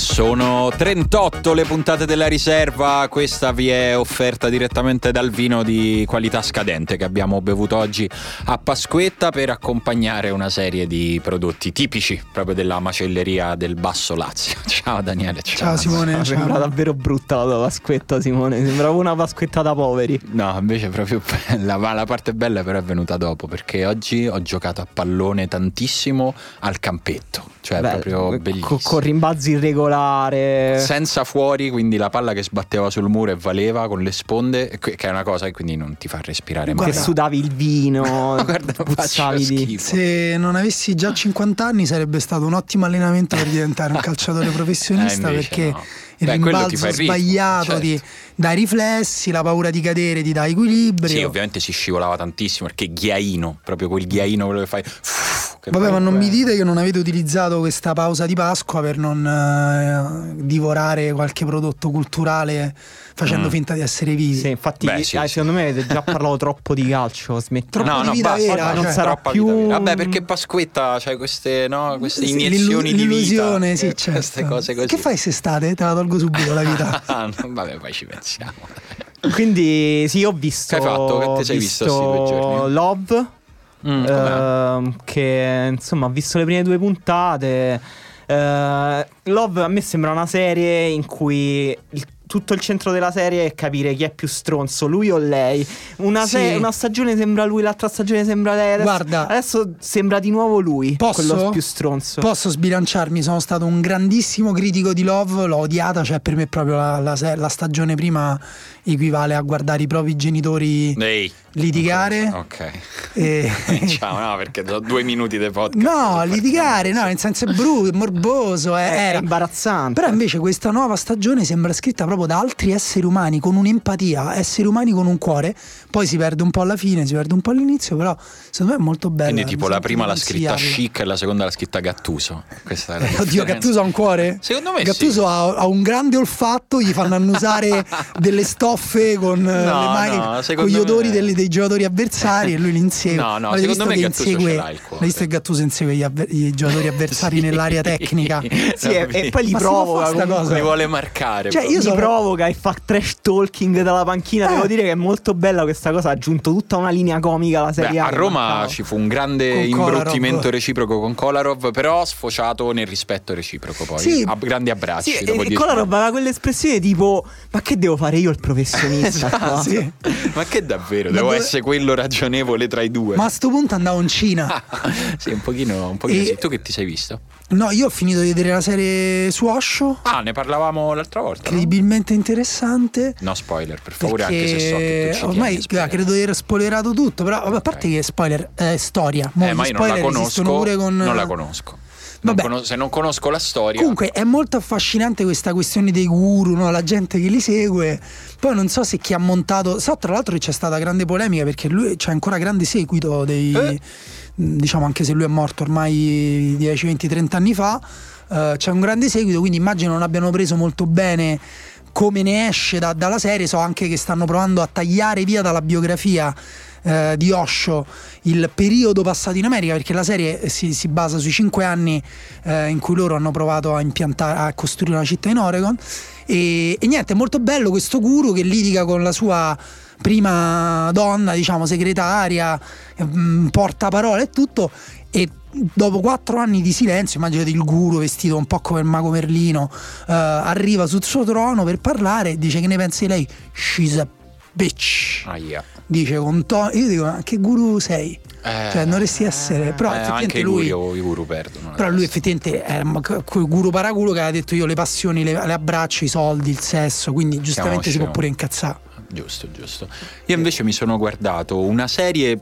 Sono 38 le puntate della riserva, questa vi è offerta direttamente dal vino di qualità scadente che abbiamo bevuto oggi a Pasquetta per accompagnare una serie di prodotti tipici proprio della macelleria del Basso Lazio. Ciao Daniele, ciao. Ciao Simone, ciao. Sembra davvero brutta la tua Pasquetta Simone, sembrava una Pasquetta da poveri. No, invece è proprio bella, ma la parte bella però è venuta dopo perché oggi ho giocato a pallone tantissimo al campetto, cioè Beh, proprio bellissimo. Con rimbalzi irregolari. Senza fuori, quindi la palla che sbatteva sul muro e valeva con le sponde, che è una cosa che quindi non ti fa respirare Che mai. sudavi il vino, Guarda, puzzavi di... Se non avessi già 50 anni sarebbe stato un ottimo allenamento per diventare un calciatore professionista Eh, invece perché no. il Beh, rimbalzo sbagliato certo. ti dà i riflessi, la paura di cadere ti dà equilibrio. Sì, ovviamente si scivolava tantissimo perché ghiaino, proprio quel ghiaino quello che fai. che Vabbè, ma non mi dite che non avete utilizzato questa pausa di Pasqua per non eh, divorare qualche prodotto culturale facendo Mm. finta di essere vivi. Sì, infatti, Beh, sì, eh, sì. secondo me avete già parlato troppo di calcio. Smetti. Troppo No, di no, vita basta, vera, non cioè. sarà più-. Vabbè, perché Pasquetta c'hai queste, no, queste Sì, iniezioni di vita. sì, eh, certo. Queste cose così. Che fai quest'estate? Te la tolgo subito la vita. Ah, no, Vabbè, poi ci pensiamo. Quindi, sì, ho visto. Che hai fatto? Che ti sei visto giorni? Love. Mm, ehm, che insomma, ho visto le prime due puntate. Eh, Love a me sembra una serie in cui il- tutto il centro della serie è capire chi è più stronzo, lui o lei. Una, Sì. se- una stagione sembra lui, l'altra stagione sembra lei. Adesso, Guarda. adesso sembra di nuovo lui, Posso? quello più stronzo. Posso sbilanciarmi? Sono stato un grandissimo critico di Love, l'ho odiata, cioè per me proprio la, la la stagione prima equivale a guardare i propri genitori Ehi. litigare. Ok. e- Ciao, no, perché do due minuti di podcast. No, litigare, no, nel senso è brutto, è morboso, è- è era. imbarazzante. Però invece questa nuova stagione sembra scritta proprio da altri esseri umani con un'empatia, esseri umani con un cuore. Poi si perde un po' alla fine, si perde un po' all'inizio, però secondo me è molto bella. Quindi, tipo, la prima l'ha scritta. Chic e la seconda l'ha scritta Gattuso. Questa è la Eh, Oddio, differenza. Gattuso ha un cuore? Secondo me Gattuso sì. ha, ha un grande olfatto, gli fanno annusare delle stoffe con, eh, No, le mani, no, con gli me- odori delle- dei giocatori avversari e lui li insegue. No, no, Avete secondo visto me che Gattuso insegue, ce l'ha il cuore. Avete visto che Gattuso insegue gli, avver- i giocatori avversari nell'area tecnica? Sì, e, e poi li Ma si provoca fare sta comunque. cosa? Mi vuole marcare. Cioè, io Li sono- provoca e fa trash talking dalla panchina. Eh. Devo dire che è molto bella questa cosa. Ha aggiunto tutta una linea comica alla serie Beh, A. a Roma ci fu un grande Con imbruttimento Kolarov. reciproco con Kolarov, però sfociato nel rispetto reciproco poi. Sì. A grandi abbracci. Sì, e Kolarov aveva quell'espressione tipo: Ma che devo fare io il professionista? Esatto, qua?" Sì. Ma che davvero? Devo dove- essere quello ragionevole tra i due. Ma a sto punto andavo in Cina. sì, un pochino, un pochino E- sì. Tu che ti sei visto? No, io ho finito di vedere la serie su Osho, Ah, ne parlavamo l'altra volta. No, incredibilmente interessante. No spoiler, per favore, anche se so che tu ormai ah, credo di aver spoilerato tutto, però a parte che spoiler è storia. Mo Eh, ma io non la conosco. pure con Non la conosco. Non conos- se non conosco la storia. Comunque è molto affascinante questa questione dei guru, no? la gente che li segue. Poi non so se chi ha montato. So tra l'altro che c'è stata grande polemica perché lui c'è ancora grande seguito dei. Eh? Diciamo anche se lui è morto ormai 10, 20, 30 anni fa. eh, c'è un grande seguito, quindi immagino non abbiano preso molto bene come ne esce da- dalla serie. So anche che stanno provando a tagliare via dalla biografia eh, di Osho il periodo passato in America perché la serie si, si basa sui cinque anni eh, in cui loro hanno provato a a costruire una città in Oregon. E, e niente è molto bello questo guru che litiga con la sua prima donna diciamo segretaria mm, porta parole e tutto e dopo quattro anni di silenzio immaginate il guru vestito un po' come il mago Merlino eh, arriva sul suo trono per parlare e dice che ne pensi lei? She's a bitch. Aia. Dice con tono io dico ma che guru sei? Eh, cioè non dovresti essere però eh, anche lui guru, i guru perdono. però lui effettivamente è un- quel guru paraculo che aveva detto io le passioni le, le abbraccio i soldi il sesso quindi giustamente si può pure incazzare. Giusto, giusto. Io invece mi sono guardato una serie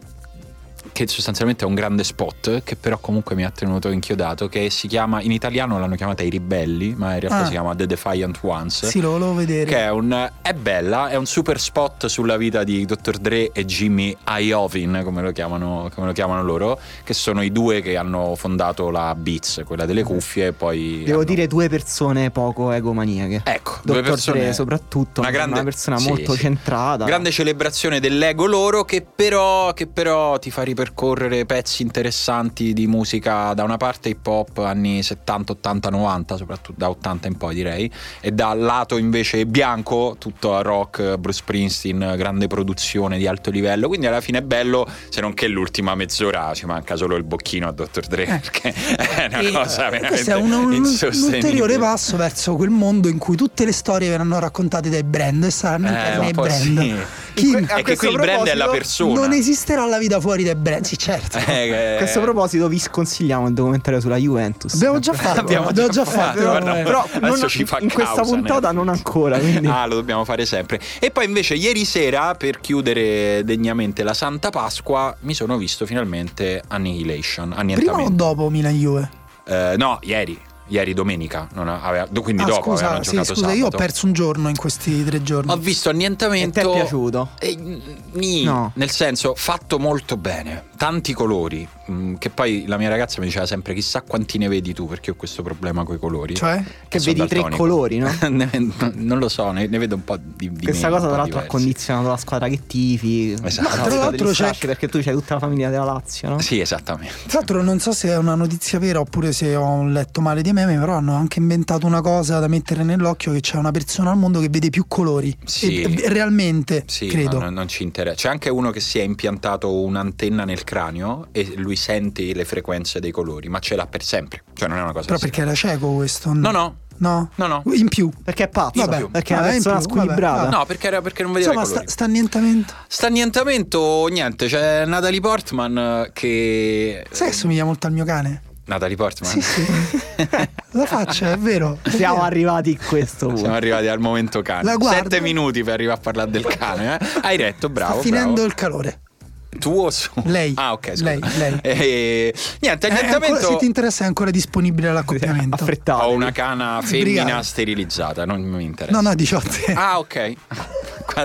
che sostanzialmente è un grande spot, che però comunque mi ha tenuto inchiodato, che si chiama, in italiano l'hanno chiamata I Ribelli, ma in realtà Ah. si chiama The Defiant Ones. sì lo volevo vedere Che è, un, è bella, è un super spot sulla vita di Dr. Dre e Jimmy Iovine, come lo, chiamano, come lo chiamano loro, che sono i due che hanno fondato la Beats, quella delle cuffie, e poi... Devo hanno- dire due persone poco egomaniache. Ecco, due Dottor persone Dre soprattutto, una grande persona sì, molto sì. centrata. Grande celebrazione dell'ego loro che però, che però ti fa ripensare ripercorrere pezzi interessanti di musica da una parte hip hop anni 70, 80, 90, soprattutto da 80 in poi direi, e dal lato invece bianco tutto rock, Bruce Springsteen, grande produzione di alto livello, quindi alla fine è bello, se non che l'ultima mezz'ora ci manca solo il bocchino a Dr. Dre, Eh. perché è una E, cosa veramente è un, un- un ulteriore passo verso quel mondo in cui tutte le storie verranno raccontate dai brand e saranno Eh, interne ai brand. sì. A È che questo qui il brand è la persona. non esisterà la vita fuori dai brand, sì certo. Eh, che- A questo proposito vi sconsigliamo il documentario sulla Juventus. Abbiamo già fatto, Abbiamo già già fatto. fatto, però, guarda, eh. però non- ci fa in questa causa, puntata Nel. non ancora. Quindi. Ah, lo dobbiamo fare sempre. E poi invece ieri sera, per chiudere degnamente la Santa Pasqua, mi sono visto finalmente Annihilation, Prima o dopo Milan Juve? Eh, no, ieri. Ieri domenica, non aveva- quindi Ah, dopo scusa, avevano sì, giocato scusa, io ho sabato. perso un giorno in questi tre giorni. Ho visto E annientamento. ti è piaciuto? N- nì, No. nel senso fatto molto bene, tanti colori, mm, che poi la mia ragazza mi diceva sempre chissà quanti ne vedi tu perché ho questo problema con i colori. Cioè? Che vedi tre colori, no? Ne- non lo so, ne, ne vedo un po' di, di Questa meno, cosa, tra l'altro, ha condizionato la squadra che tifi. Esatto. la Tra l'altro c'è- Perché tu c'hai tutta la famiglia della Lazio, no? Sì, esattamente. Tra l'altro non so se è una notizia vera oppure se ho letto male di meme, però hanno anche inventato una cosa da mettere nell'occhio che c'è una persona al mondo che vede più colori. Sì. E- realmente, Sì, credo. non, non ci interessa. C'è anche uno che si è impiantato un'antenna nel cranio e lui sente le frequenze dei colori, ma ce l'ha per sempre. Cioè, non è una cosa Però perché era cieco questo? No, no, No? no, no. In più. Perché è pazzo. Vabbè, perché è una vabbè, in persona più, vabbè, squilibrata. vabbè. No, perché, era, perché non vedeva Insomma, i sta, colori. sta annientamento. Sta annientamento, niente, c'è Natalie Portman che... Sai che somiglia molto al mio cane? Natalie Portman? Sì, sì. La faccia, è vero. è Siamo vero. arrivati in questo punto. Siamo arrivati al momento cane. Sette minuti per arrivare a parlare del cane. eh? Hai retto, bravo. Sta finendo bravo. il calore. Tuo su? Lei. Ah, ok. scusa. Lei, lei. Eh, niente, È ancora- annientamento. se ti interessa è ancora disponibile l'accoppiamento. Affrettato. Ho una cana femmina Brigata. sterilizzata, non mi interessa. No, no, 18. Ah, ok.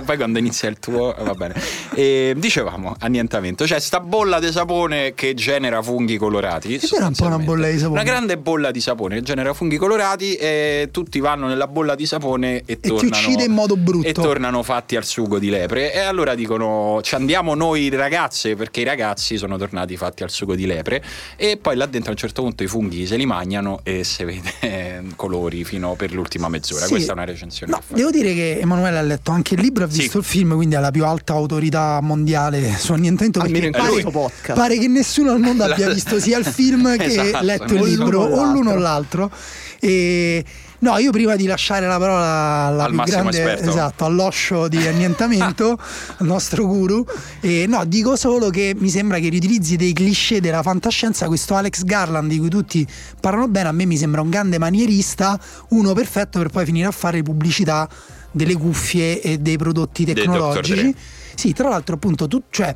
Poi quando inizia il tuo, va bene. E, dicevamo, annientamento. Cioè, sta bolla di sapone che genera funghi colorati. È vero, un po' una bolla di sapone. Una grande bolla di sapone che genera funghi colorati e tutti vanno nella bolla di sapone e, E ti tornano. uccide in modo brutto. E tornano fatti al sugo di lepre. E allora dicono: ci andiamo noi ragazze, perché i ragazzi sono tornati fatti al sugo di lepre. E poi là dentro a un certo punto i funghi se li mangiano e si vede eh, colori fino per l'ultima mezz'ora. Sì. Questa è una recensione. No, devo dire che Emanuele ha letto anche il libro, ha Sì. visto il film, quindi è la più alta autorità mondiale su annientamento. Perché pare, podcast. pare che nessuno al mondo abbia visto sia il film che Esatto, letto il libro, o o l'uno o l'altro. l'altro. E no, io prima di lasciare la parola alla Al grande, esperto. esatto, all'oscio di annientamento, al nostro guru, e no, dico solo che mi sembra che riutilizzi dei cliché della fantascienza. Questo Alex Garland di cui tutti parlano bene, a me mi sembra un grande manierista, uno perfetto per poi finire a fare pubblicità delle cuffie e dei prodotti tecnologici. Sì, tra l'altro, appunto, tu, cioè,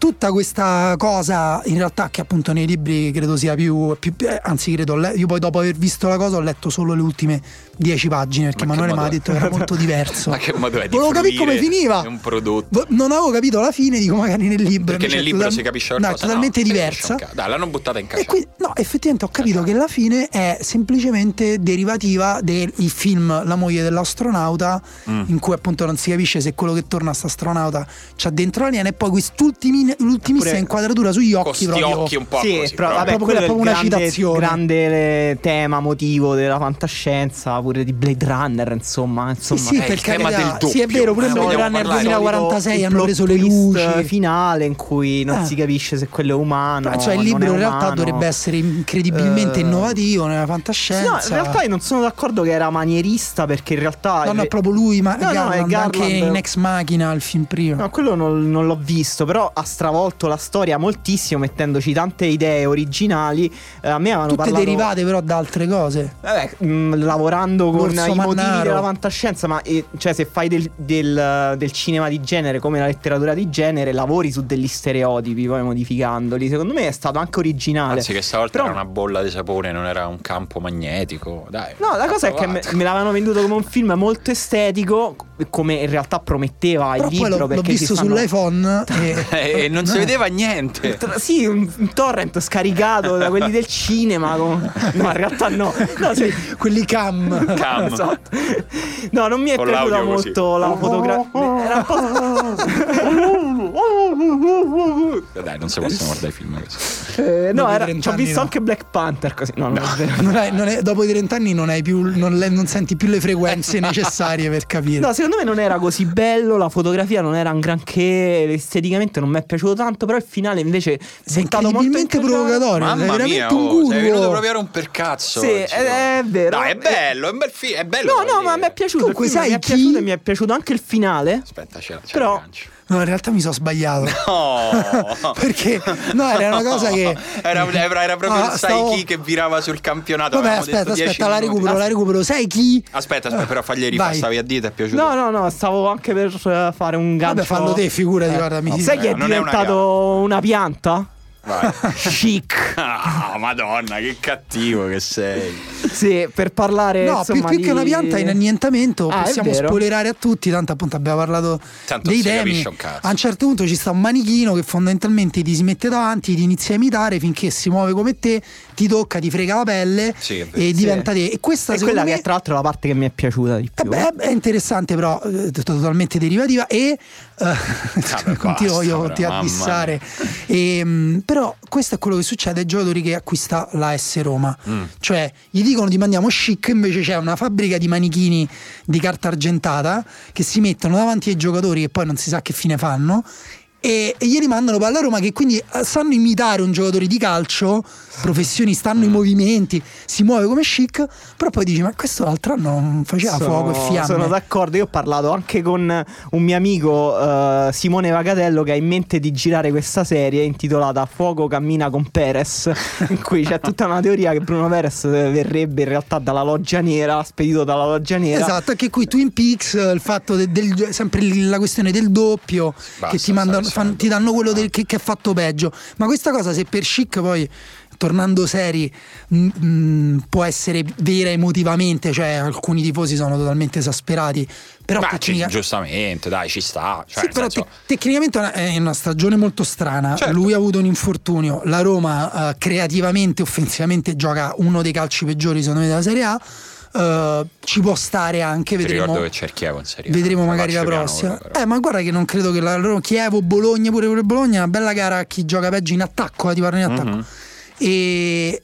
tutta questa cosa, in realtà, che appunto nei libri credo sia più. più- eh, anzi, credo, io poi dopo aver visto la cosa ho letto solo le ultime dieci pagine perché Ma che Emanuele mi ha detto che era molto diverso. Ma che modo è di Volevo capire come finiva. un prodotto? Non avevo capito la fine, dico magari nel libro. Perché nel libro total- si capisce No, qualcosa. è totalmente no, diversa. ca- Dai, l'hanno buttata in E casa. no, effettivamente ho capito che la fine è semplicemente derivativa del il film La moglie dell'astronauta, Mm. in cui appunto non si capisce se quello che torna a sta astronauta c'ha dentro l'aliena e poi quest'ultimissima Eppure- inquadratura sugli Con occhi sti proprio. occhi un po' Sì, così. però, proprio. vabbè, Proprio quella è proprio una grande, citazione. grande tema motivo della fantascienza, pure di Blade Runner, insomma. Sì, insomma sì, Eh, per il tema carità. del Sì, è doppio. vero, pure Eh, in Blade Runner parlare- 2046 il hanno preso le luci. finale in cui non Eh. si capisce se quello è umano. cioè il libro in realtà umano. dovrebbe essere incredibilmente Eh, innovativo nella Sì, fantascienza. No, in realtà io non sono d'accordo che era manierista perché in realtà. No, no, è proprio lui, ma No, no, è Garland, anche in Ex Machina, il film prima. No, quello non, non l'ho visto, però ha stravolto la storia moltissimo, mettendoci tante idee originali. Eh, a me avevano Tutte parlato... derivate però da altre cose. Vabbè, mh, lavorando con L'orso i motivi mannaro. della fantascienza, ma eh, cioè, se fai del, del- del cinema di genere come la letteratura di genere, lavori su degli stereotipi, poi modificandoli. Secondo me è stato anche originale. Anzi, che stavolta Però- era una bolla di sapone, non era un campo magnetico. Dai, No, la cosa è che me, provato. me l'avevano venduto come un film molto estetico, come in realtà prometteva il Però poi libro. l'ho, l'ho perché visto ci stanno- sull'iPhone e, e non si vedeva niente. Tra- Sì, un, un torrent scaricato da quelli del cinema. con- No, in realtà no. No, sì. quelli cam. Cam. Esatto. No, non mi è Con piaciuta l'audio così. molto la fotografia. Era un po'. Dai, non si possono guardare i film così. Eh, no, era, 30 ci ho visto no. anche Black Panther così. No, non è vero. Non hai- non è- dopo i 30 anni non, hai più, non, le- non senti più le frequenze necessarie per capire. No, secondo me non era così bello, la fotografia non era un granché, esteticamente non mi è piaciuto tanto, però il finale invece Sei buttato molto provocatorio. Mamma veramente mia, un oh, guru. sei venuto proprio a romper cazzo. Sì, oggi, è- è vero. Dai, è bello, è un bel film, è bello. No, no, ma mi è piaciuto. Comunque, sai mi è piaciuto e mi è piaciuto anche il finale. Aspetta, c'è, c'è Però- il gancio. No, in realtà mi sono sbagliato. No. Perché no, era una cosa che Era, era- era proprio Ah, il sai stavo- chi che virava sul campionato. Vabbè, avevamo aspetta, detto 10 aspetta, la minuti. recupero, la recupero. Sai chi? Aspetta, aspetta, però fagli rifare, stavi a dita, è piaciuto. No, no, no, stavo anche per eh, fare un gancio. Vabbè, fallo te, figurati, Eh, guarda, mi Sai chi è non è una diventato una pianta? Vai. Chic. Ah, madonna, che cattivo che sei. Sì, per parlare No, più, insomma, più di- che una pianta in annientamento Ah, possiamo spoilerare a tutti, tanto appunto abbiamo parlato Tanto dei temi. un cazzo. A un certo punto ci sta un manichino che fondamentalmente ti si mette davanti, ti inizia a imitare finché si muove come te, ti tocca, ti frega la pelle Sì, è e diventa te. E questa secondo quella me che è tra l'altro la parte che mi è piaciuta di Eh più. beh, è interessante però eh, totalmente derivativa e eh, continuo basta, io però, ti a dissare E, mh, però questo è quello che succede ai giocatori che acquista la S Roma Mm. cioè gli dicono di mandiamo chic invece c'è una fabbrica di manichini di carta argentata che si mettono davanti ai giocatori e poi non si sa che fine fanno e, e gli mandano palla a Roma che quindi eh, sanno imitare un giocatore di calcio professionista Mm. hanno i movimenti si muove come chic però poi dici ma questo l'altro anno non faceva Sono- fuoco e fiamme Sono d'accordo, io ho parlato anche con un mio amico eh, Simone Vagatello che ha in mente di girare questa serie intitolata Fuoco cammina con Perez, in cui c'è tutta una teoria che Bruno Perez verrebbe in realtà dalla loggia nera, spedito dalla loggia nera. Esatto, anche qui Twin Peaks, eh, il fatto de- del, sempre la questione del doppio, Basta, che ti, mandano, stai fan- ti danno quello del- che, che è fatto peggio. Ma questa cosa, se per chic poi, tornando seri, mh, mh, può essere vera emotivamente, cioè alcuni tifosi sono totalmente esasperati. Però Ma tecnica- giustamente, dai, ci sta. Cioè, sì, però senso- te- tecnicamente è una- stagione molto strana. Certo. Lui ha avuto un infortunio. La Roma eh, creativamente, offensivamente gioca uno dei calci peggiori secondo me della Serie A. Eh, ci può stare anche, ti vedremo. ricordo che c'è il Chievo in Serie. Vedremo magari la piano, prossima. Eh, ma guarda che non credo che la loro Chievo, Bologna, pure pure Bologna, è una bella gara a chi gioca peggio in attacco, eh, ti parlo in attacco. Mhm. E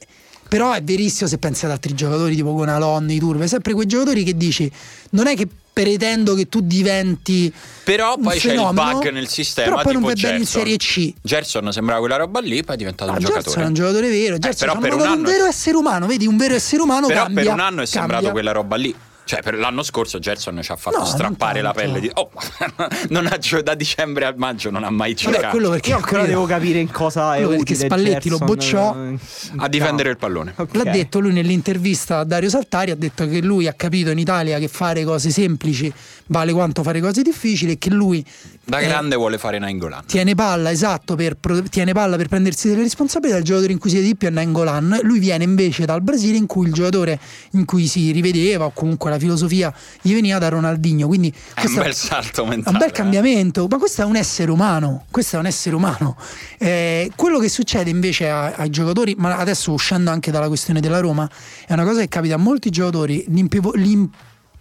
però è verissimo se pensi ad altri giocatori tipo Gonalon, i Turbe, sempre quei giocatori che dici non è che pretendo che tu diventi Però poi c'è il bug nel sistema. però poi non vai bene in. Serie C. Gerson sembrava quella roba lì, poi è diventato Ah, un Gerson giocatore. è un giocatore vero, Gerson però ci per un un vero essere umano, vedi, un vero essere umano Però cambia, per un anno è sembrato cambia. quella roba lì. Cioè, per l'anno scorso Gerson ci ha fatto No, strappare la pelle di. Oh, non ha gio- da dicembre a maggio non ha mai Vabbè, giocato. quello perché Io ancora quello- devo capire in cosa è utile Spalletti lo Gerson, bocciò eh, A difendere il pallone. Ok. L'ha detto lui nell'intervista a Dario Saltari, ha detto che lui ha capito in Italia che fare cose semplici vale quanto fare cose difficili e che lui Da eh, grande vuole fare Nainggolan. tiene palla esatto per, pro- tiene palla per prendersi delle responsabilità il giocatore in cui si vede di più è Nangolan lui viene invece dal Brasile in cui il giocatore in cui si rivedeva o comunque la filosofia gli veniva da Ronaldinho quindi È un bel salto è mentale. un bel eh. cambiamento, ma questo è un essere umano. Questo è un essere umano. Eh, quello che succede invece a- ai giocatori, ma adesso uscendo anche dalla questione della Roma, è una cosa che capita a molti giocatori: l'impevo-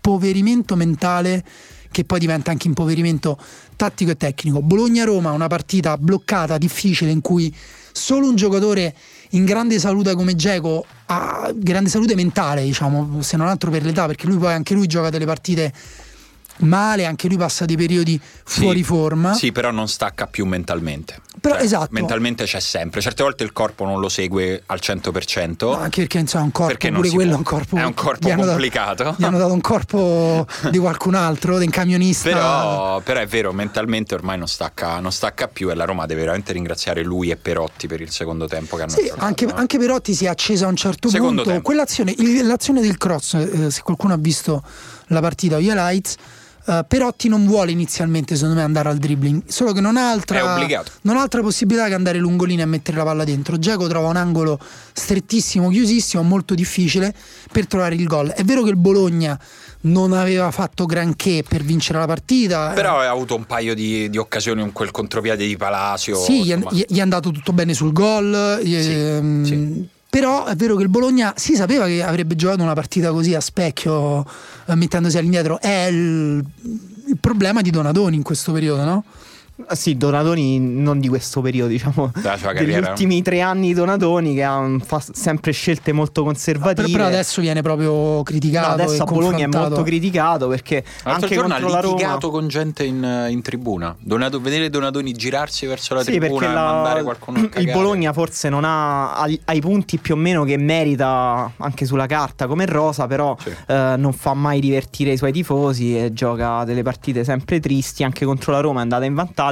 l'impoverimento mentale che poi diventa anche impoverimento tattico e tecnico. Bologna-Roma, una partita bloccata, difficile, in cui solo un giocatore in grande salute come Geco ha grande salute mentale, diciamo, se non altro per l'età, perché lui poi anche lui gioca delle partite male, anche lui passa dei periodi Sì, fuori forma. Sì, però non stacca più mentalmente. Però, Cioè, esatto. Mentalmente c'è sempre. Certe volte il corpo non lo segue al 100%. No, anche perché insomma, un corpo, pure quello è un corpo. È un corpo hanno dato- complicato. gli hanno dato un corpo di qualcun altro, di un camionista. Però, però è vero, mentalmente ormai non stacca, non stacca più e la Roma deve veramente ringraziare lui e Perotti per il secondo tempo che hanno Sì, giocato. anche, eh. anche Perotti si è acceso a un certo Secondo punto. tempo. Quell'azione, l'azione del cross, eh, se qualcuno ha visto la partita o eh, Perotti non vuole inizialmente, secondo me, andare al dribbling, solo che non ha altra, non ha altra possibilità che andare lungolini e mettere la palla dentro. Geco trova un angolo strettissimo, chiusissimo, molto difficile per trovare il gol. È vero che il Bologna non aveva fatto granché per vincere la partita. Però ha avuto un paio di, di occasioni con quel contropiede di Palacio. Sì, gli è, insomma. gli è andato tutto bene sul gol. ehm, sì. Però è vero che il Bologna si sapeva che avrebbe giocato una partita così a specchio, eh, mettendosi all'indietro. È il, il problema di Donadoni in questo periodo, no? Ah, Sì, Donatoni non di questo periodo, diciamo. Degli ultimi tre anni Donatoni che ha fa sempre scelte molto Per- conservative. però adesso viene proprio criticato. No, adesso e a Bologna è molto criticato perché L'altro anche giorno ha contro la Roma litigato con gente in, in tribuna. Donato- vedere Donatoni girarsi verso la Sì, tribuna perché e la- mandare qualcuno a il cagare. Bologna forse non ha ai, ai punti più o meno che merita anche sulla carta come Rosa, però Sì. eh, non fa mai divertire i suoi tifosi e gioca delle partite sempre tristi. Anche contro la Roma è andata in vantaggio,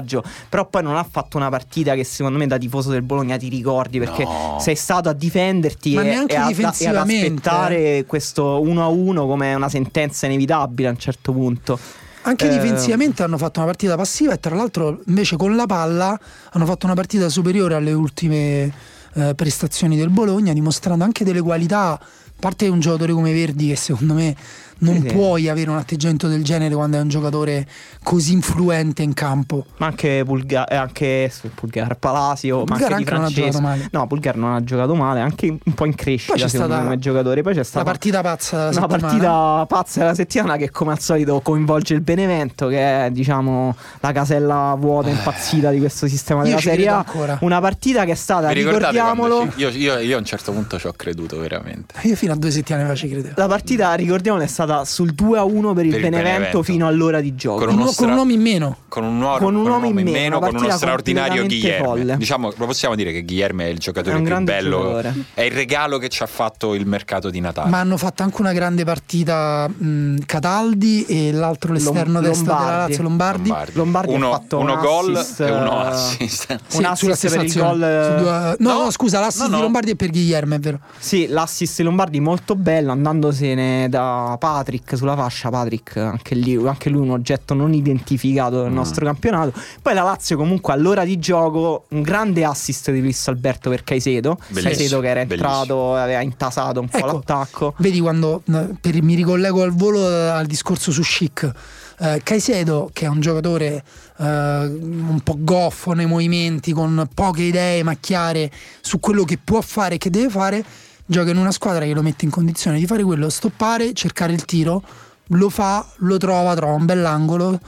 però poi non ha fatto una partita che secondo me da tifoso del Bologna ti ricordi perché No. sei stato a difenderti e, e a- e ad aspettare questo 1-1 come una sentenza inevitabile a un certo punto. Anche Eh, difensivamente hanno fatto una partita passiva e tra l'altro invece con la palla hanno fatto una partita superiore alle ultime eh, prestazioni del Bologna, dimostrando anche delle qualità. A parte un giocatore come Verdi che secondo me non Sì, sì. puoi avere un atteggiamento del genere quando è un giocatore così influente in campo. Ma anche Pulgar, eh, anche sì, Pulgar, Palasio, ma Bulgar anche di anche non ha Francesco. giocato male. No, Pulgar non ha giocato male, anche un po' in crescita Poi stata me come giocatore. Poi c'è La stata partita pazza della una settimana. partita pazza della settimana che come al solito coinvolge il Benevento che è diciamo la casella vuota impazzita di questo sistema Io della ci Serie A. ancora. Una partita che è stata, ricordate ricordiamolo, ci- io, io- io a un certo punto ci ho creduto veramente. Io fino a due settimane fa ci credevo. la partita, ricordiamolo, è stata sul 2 a 1 per il, Per il Benevento, Benevento. fino all'ora di gioco. Con Con, uno uno, con stra- un uomo in meno. Con un, uomo, Con un uomo in meno, con uno straordinario Guilherme. folle. Diciamo, lo possiamo dire che Guilherme è il giocatore È più bello. giocatore. È il regalo che ci ha fatto il mercato di Natale. Ma hanno fatto anche una grande partita mh, Cataldi e l'altro l'esterno Lom- destro della Lombardi. Lazio Lombardi. Lombardi ha uno, fatto uno un gol assist, e uno eh, assist. Sì, un assist per il azione. gol, eh, due- no, no, no, scusa, l'assist no, no. di Lombardi è per Guilherme, è vero. Sì, l'assist di Lombardi molto bello, andandosene da Patrick sulla fascia. Patrick, anche, lì, anche lui un oggetto non identificato del Mm. nostro campionato. Poi la Lazio, comunque, all'ora di gioco, un grande assist di Luis Alberto per Caicedo. Caicedo che era entrato, aveva intasato un po' Ecco. l'attacco. Vedi quando eh, per- mi ricollego al volo eh, al discorso su Chic. Eh, Caicedo, che è un giocatore eh, un po' goffo nei movimenti, con poche idee ma chiare su quello che può fare e che deve fare, gioca in una squadra che lo mette in condizione di fare quello, stoppare, cercare il tiro, lo fa, lo trova, trova un bell'angolo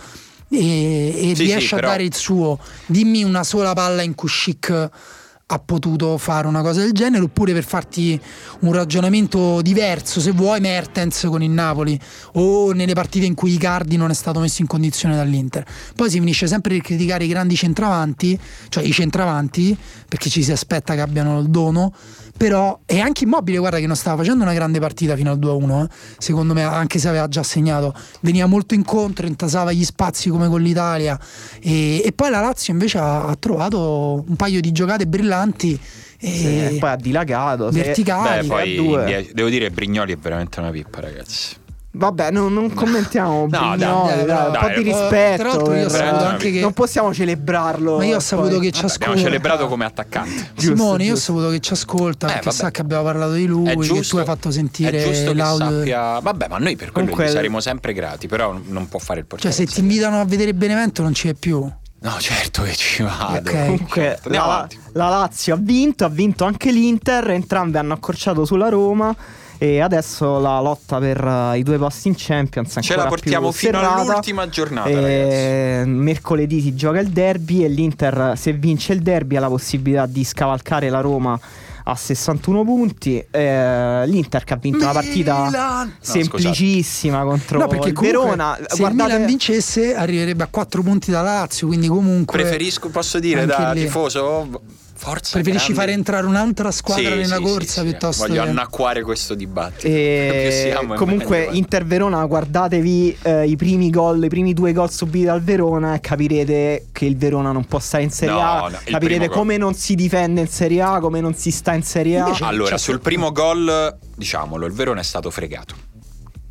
e, e Sì, riesce sì, a però- dare il suo. Dimmi una sola palla in cui Chic ha potuto fare una cosa del genere oppure per farti un ragionamento diverso se vuoi Mertens con il Napoli o nelle partite in cui Icardi non è stato messo in condizione dall'Inter poi si finisce sempre per criticare i grandi centravanti cioè i centravanti perché ci si aspetta che abbiano il dono però è anche immobile guarda che non stava facendo una grande partita fino al 2-1 eh. secondo me anche se aveva già segnato veniva molto incontro intasava gli spazi come con l'Italia e, e poi la Lazio invece ha, ha trovato un paio di giocate brillanti e Sì, e poi ha dilagato. verticali Beh, a poi devo dire Brignoli è veramente una pippa, ragazzi. Vabbè, non, non commentiamo. dai, Brignoli, dai, dai, un dai, po' di eh, rispetto. tra l'altro io ho per- saputo anche che Non possiamo celebrarlo. ma io ho saputo poi- che ci Vabbè, abbiamo ascolta celebrato come attaccante. Simone io ho giusto. saputo che ci ascolta Eh, perché vabbè. sa che abbiamo parlato di lui È che giusto, tu hai fatto è sentire giusto che l'audio sappia. Vabbè, ma noi per quello Comunque- gli saremo sempre grati, però non può fare il cioè portiere. se ti invitano a vedere Benevento non ci è più No, certo che ci vado. Ok. Comunque Certo. Andiamo la, la Lazio ha vinto, ha vinto anche l'Inter, entrambi hanno accorciato sulla Roma e adesso la lotta per eh, i due posti in Champions Ce la portiamo più fino serrata. all'ultima giornata, E mercoledì si gioca il derby e l'Inter se vince il derby ha la possibilità di scavalcare la Roma a 61 punti. Eh, L'Inter che ha vinto una partita Milan! semplicissima contro no perché il comunque Verona. se Guardate, il Milan vincesse arriverebbe a 4 punti dalla Lazio quindi comunque Preferisco, posso dire, da lì. tifoso, forza. preferisci grande. fare entrare un'altra squadra Sì, nella sì, corsa sì, piuttosto Voglio che annacquare questo dibattito. E comunque. Inter Verona guardatevi eh, i primi gol, i primi due gol subiti dal Verona e capirete che il Verona non può stare in Serie No, A, no, il capirete primo gol. come non si difende in Serie A, come non si sta in Serie A. Invece- Allora, sul su- primo gol, diciamolo, il Verona è stato fregato.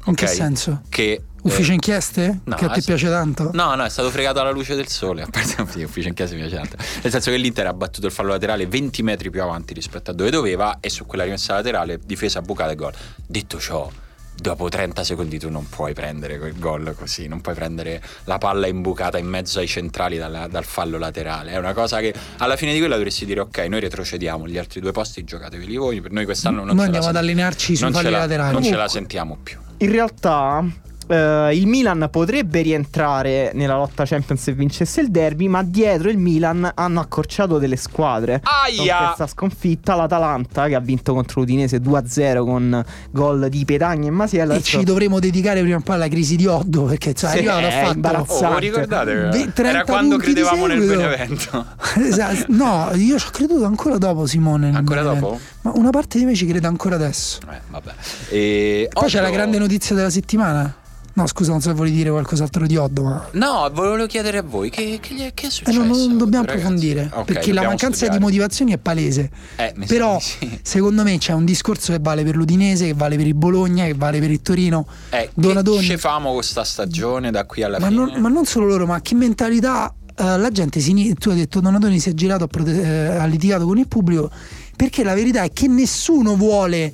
in che senso? Che ufficio eh, inchieste? no, che a te è- piace tanto? No, no, è stato fregato alla luce del sole. A parte sì, ufficio inchieste mi piace tanto. Nel senso che l'Inter ha battuto il fallo laterale 20 metri più avanti rispetto a dove doveva e su quella rimessa laterale difesa bucata e gol. Detto ciò, dopo 30 secondi tu non puoi prendere quel gol così, non puoi prendere la palla imbucata in mezzo ai centrali dalla- dal fallo laterale. È una cosa che alla fine di quella dovresti dire ok, noi retrocediamo, gli altri due posti giocateveli voi, per noi quest'anno non Noi ce la andiamo ad allenarci sui falli la- laterali. Non ce la sentiamo più. In realtà eh, il Milan potrebbe rientrare nella lotta Champions se vincesse il derby, ma dietro il Milan hanno accorciato delle squadre. Aia! Con questa sconfitta, l'Atalanta che ha vinto contro l'Udinese 2-0 con gol di Petagna e Masiella. E ci dovremo dedicare prima o poi alla crisi di Oddo perché cioè, Sì, arrivato a fatto imbarazzante. Oh, ricordate? Ve- 30 Era quando punti di credevamo nel seguito. Benevento. Esatto. No, io ci ho creduto ancora dopo Simone. Ancora Benevento. dopo? Ma una parte di me ci crede ancora adesso. Eh, vabbè. E Poi c'è la Oddo- grande notizia della settimana. No, scusa, non so se volevi dire qualcos'altro di Oddo, ma No, volevo chiedere a voi che, che, è- che è eh, successo? no, non dobbiamo ragazzi? approfondire Ok, perché la dobbiamo mancanza studiare. di motivazioni è palese. Eh, Però sì. secondo me c'è un discorso che vale per l'Udinese, che vale per il Bologna, che vale per il Torino. Eh, Donadoni. che famo con sta stagione da qui alla Ma fine? non, ma non solo loro, ma che mentalità eh, la gente si tu hai detto Donatoni si è girato prote- eh, ha litigato con il pubblico perché la verità è che nessuno vuole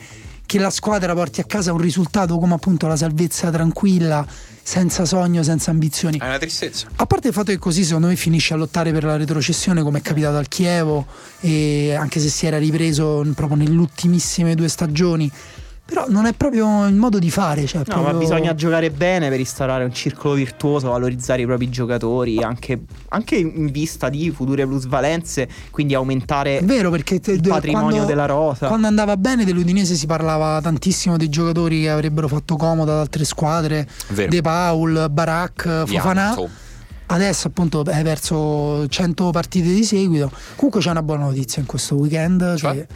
che la squadra porti a casa un risultato come appunto la salvezza tranquilla senza sogno senza ambizioni È una tristezza. a parte il fatto che così secondo me finisce a lottare per la retrocessione come è capitato al Chievo e anche se si era ripreso proprio nelle ultimissime due stagioni però non è proprio il modo di fare cioè, No, ma proprio- bisogna giocare bene per instaurare un circolo virtuoso, valorizzare i propri giocatori, anche, anche in vista di future plusvalenze, quindi aumentare vero perché te- il patrimonio quando, della rosa. quando andava bene dell'Udinese si parlava tantissimo dei giocatori che avrebbero fatto comodo ad altre squadre, Vero. De Paul, Barak, Fofana. Pianto. Adesso appunto hai perso 100 partite di seguito. Comunque c'è una buona notizia in questo weekend Cioè? che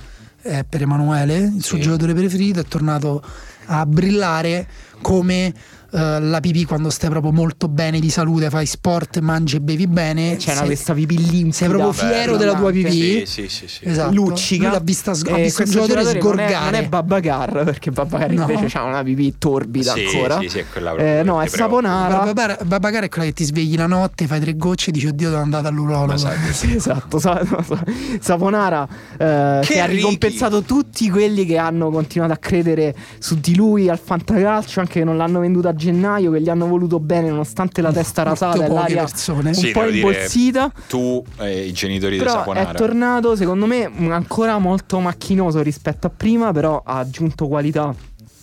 è per Emanuele, il suo Sì. giocatore preferito, è tornato a brillare come eh, la pipì quando stai proprio molto bene di salute, fai sport, mangi e bevi bene. C'è una sei- questa pipì limpida. sei proprio fiero della tua pipì. Sì, sì, sì, sì. Esatto. luccica. Lui l'ha vista sg- ha E visto un giocatore non è, sgorgare. non è Babacar perché Babacar No. invece ha una pipì torbida Sì, ancora. sì, sì, è quella proprio Eh, che no, ti è preoccupa. Saponara. Babacar, Babacar è quella che ti svegli la notte, fai tre gocce e dici oddio devo andare all'urologo. Sì, esatto, Sa- Sa- Saponara eh, che, Che ha ricompensato tutti quelli che hanno continuato a credere su di lui al fantacalcio, anche che non l'hanno venduto a gennaio, che gli hanno voluto bene nonostante la testa rasata e l'aria persone. un Sì, po' dire, imbolsita. Tu e i genitori di Però Saponara. è tornato, secondo me, ancora molto macchinoso rispetto a prima, però ha aggiunto qualità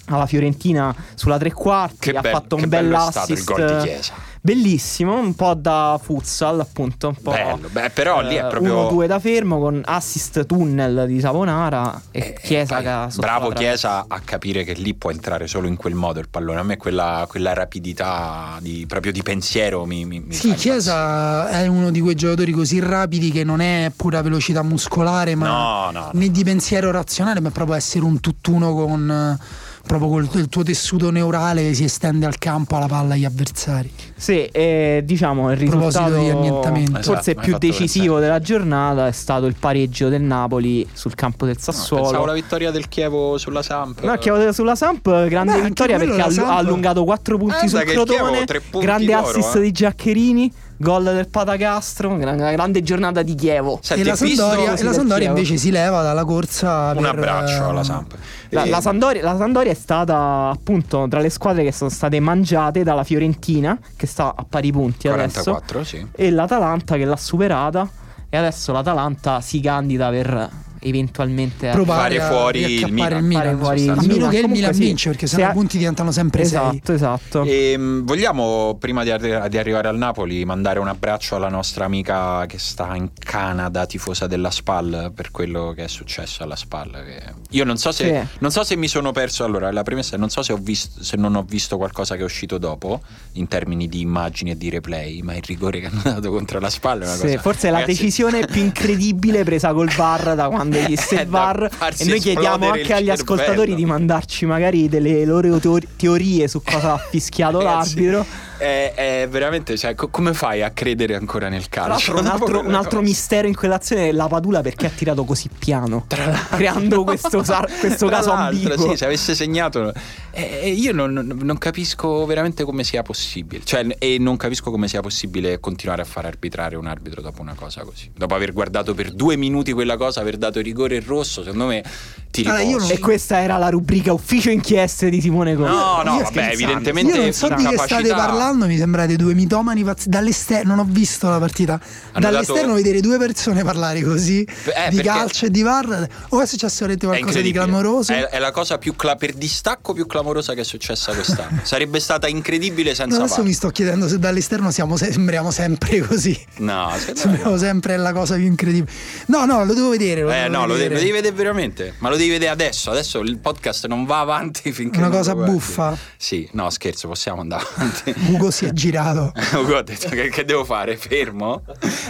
alla Fiorentina sulla tre quarti, Che ha bello- fatto un bello bel è stato il assist gol di Chiesa. Bellissimo, un po' da futsal, appunto, un po' Bello, beh, però lì è proprio 1-2 da fermo con assist tunnel di Saponara e Eh, Chiesa poi, che ha sotto bravo Chiesa a capire che lì può entrare solo in quel modo il pallone. A me quella, quella rapidità di, proprio di pensiero mi, mi, mi Sì, Chiesa è uno di quei giocatori così rapidi che non è pura velocità muscolare, ma No, no, no. né di pensiero razionale, ma è proprio essere un tutt'uno con eh, proprio col il tuo tessuto neurale che si estende al campo alla palla agli avversari. Sì, e diciamo il proposito risultato. Esatto, forse hai più decisivo pensare. della giornata è stato il pareggio del Napoli sul campo del No, Sassuolo. pensavo la vittoria del Chievo sulla Samp. No, Chievo sulla Samp, grande Beh, vittoria perché ha, Samp- allungato 4 punti Eh, sul Crotone. punti Grande d'oro, assist eh. di Giaccherini, gol del Patacastro, gran- grande giornata di Chievo. Senti, e la Sandoria, e la Sandoria invece si leva dalla corsa. Un per, abbraccio alla Samp. La, E- la Sampdoria, la Sampdoria è stata appunto tra le squadre che sono state mangiate dalla Fiorentina, che sta a pari punti adesso, 44, sì. e l'Atalanta che l'ha superata. E adesso l'Atalanta si candida per eventualmente a- provare Fare a fuori il riacchiappare il Milan. Milan. Fuori il a meno Milan. che il Milan sì, vince, perché se sennò i punti diventano sempre sei. Esatto, esatto. E, mh, vogliamo, prima di, di arrivare al Napoli, mandare un abbraccio alla nostra amica che sta in Canada, tifosa della SPAL, per quello che è successo alla SPAL. che- Io non so, se, Sì. non so se mi sono perso, allora la premessa è non so se, ho visto, se non ho visto qualcosa che è uscito dopo, in termini di immagini e di replay, ma il rigore che hanno dato contro la SPAL è una Sì, cosa... forse è la Ragazzi, decisione più incredibile presa col VAR da quando esiste È il VAR. E noi chiediamo anche agli ascoltatori di mandarci magari delle loro teor- teorie su cosa ha fischiato Ragazzi, l'arbitro. È, è veramente, cioè, co- come fai a credere ancora nel calcio? un altro, un altro mistero in quell'azione è la Padula perché ha tirato così piano, creando questo, sar- questo Tra caso ambiguo. Sì, se avesse segnato. eh, io non, non- capisco veramente come sia possibile. Cioè, e non capisco come sia possibile continuare a far arbitrare un arbitro dopo una cosa così. Dopo aver guardato per due minuti quella cosa, aver dato rigore rosso, secondo me ti Allora, riposi. non- E questa era la rubrica ufficio inchieste di Simone Conte. No, no, vabbè, evidentemente Io non so di che state incapacità. Parlando, mi sembrate due mitomani pazzi. Dall'esterno, non ho visto la partita. Dall'esterno dato- vedere due persone parlare così Eh, di calcio e di VAR. O è successo veramente qualcosa di clamoroso? È, è la cosa più cla- per distacco più clamorosa che è successa quest'anno. Sarebbe stata incredibile senza No, adesso VAR. mi sto chiedendo se dall'esterno siamo se- sembriamo sempre così. No, Sembriamo sempre la cosa più incredibile. No, no, lo devo vedere. Lo Eh devo no, lo devi, vedere. lo devi vedere veramente. Ma lo devi vedere adesso. Adesso il podcast non va avanti finché. Una cosa lo buffa. Sì, no, scherzo, possiamo andare avanti. Ugo si è girato. Ugo ha detto che, che devo fare? Fermo?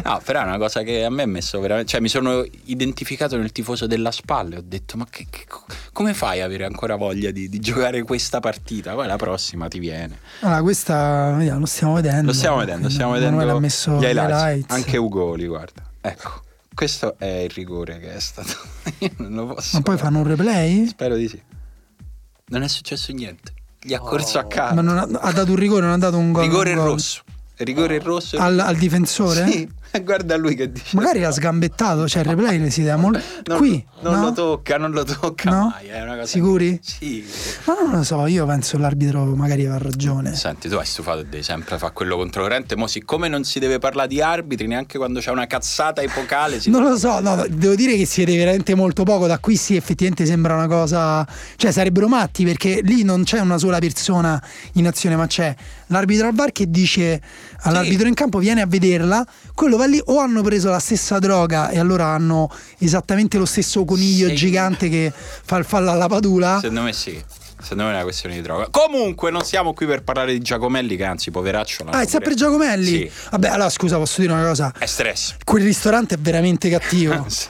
No, però è una cosa che a me ha messo veramente. Cioè, mi sono identificato nel tifoso della spalle. Ho detto, ma che, che- come fai ad avere ancora voglia di, di giocare questa partita? Poi la prossima ti viene. Allora, questa vediamo, lo stiamo vedendo. Lo stiamo vedendo, stiamo vedendo. Manuele ha messo gli gli highlights. highlights. Anche Ugo li guarda. Ecco, questo è il rigore che è stato. Io non lo posso. Ma poi fanno un replay? Spero di sì. Non è successo niente. Gli ha corso a casa. Ma non ha, ha dato un rigore, non ha dato un gol. rigore un gol. rosso. Rigore rosso. Al, al difensore? Sì, guarda lui che dice. Magari l'ha sgambettato, cioè il replay le si dà molto. Non, Qui? non no? lo tocca, non lo tocca No? mai. È una cosa Sicuri? Sì. Ma non lo so, io penso che l'arbitro magari aveva ragione. Senti, tu hai stufato devi sempre fare quello controcorrente. Mo, siccome non si deve parlare di arbitri, neanche quando c'è una cazzata epocale. Si Non lo so, no, devo dire che siete veramente molto poco. Da qui sì, effettivamente sembra una cosa. Cioè, sarebbero matti perché lì non c'è una sola persona in azione, ma c'è l'arbitro al bar che dice all'arbitro in campo: vieni a vederla. Quello va lì, o hanno preso la stessa droga e allora hanno esattamente lo stesso coniglio Sì. gigante che fa il fallo alla padula. Secondo me sì. Secondo me è una questione di droga. Comunque, non siamo qui per parlare di Giacomelli, che anzi, poveraccio. Ah, è sempre Giacomelli? Sì. Vabbè, allora scusa, posso dire una cosa. È stress. Quel ristorante è veramente cattivo. sì.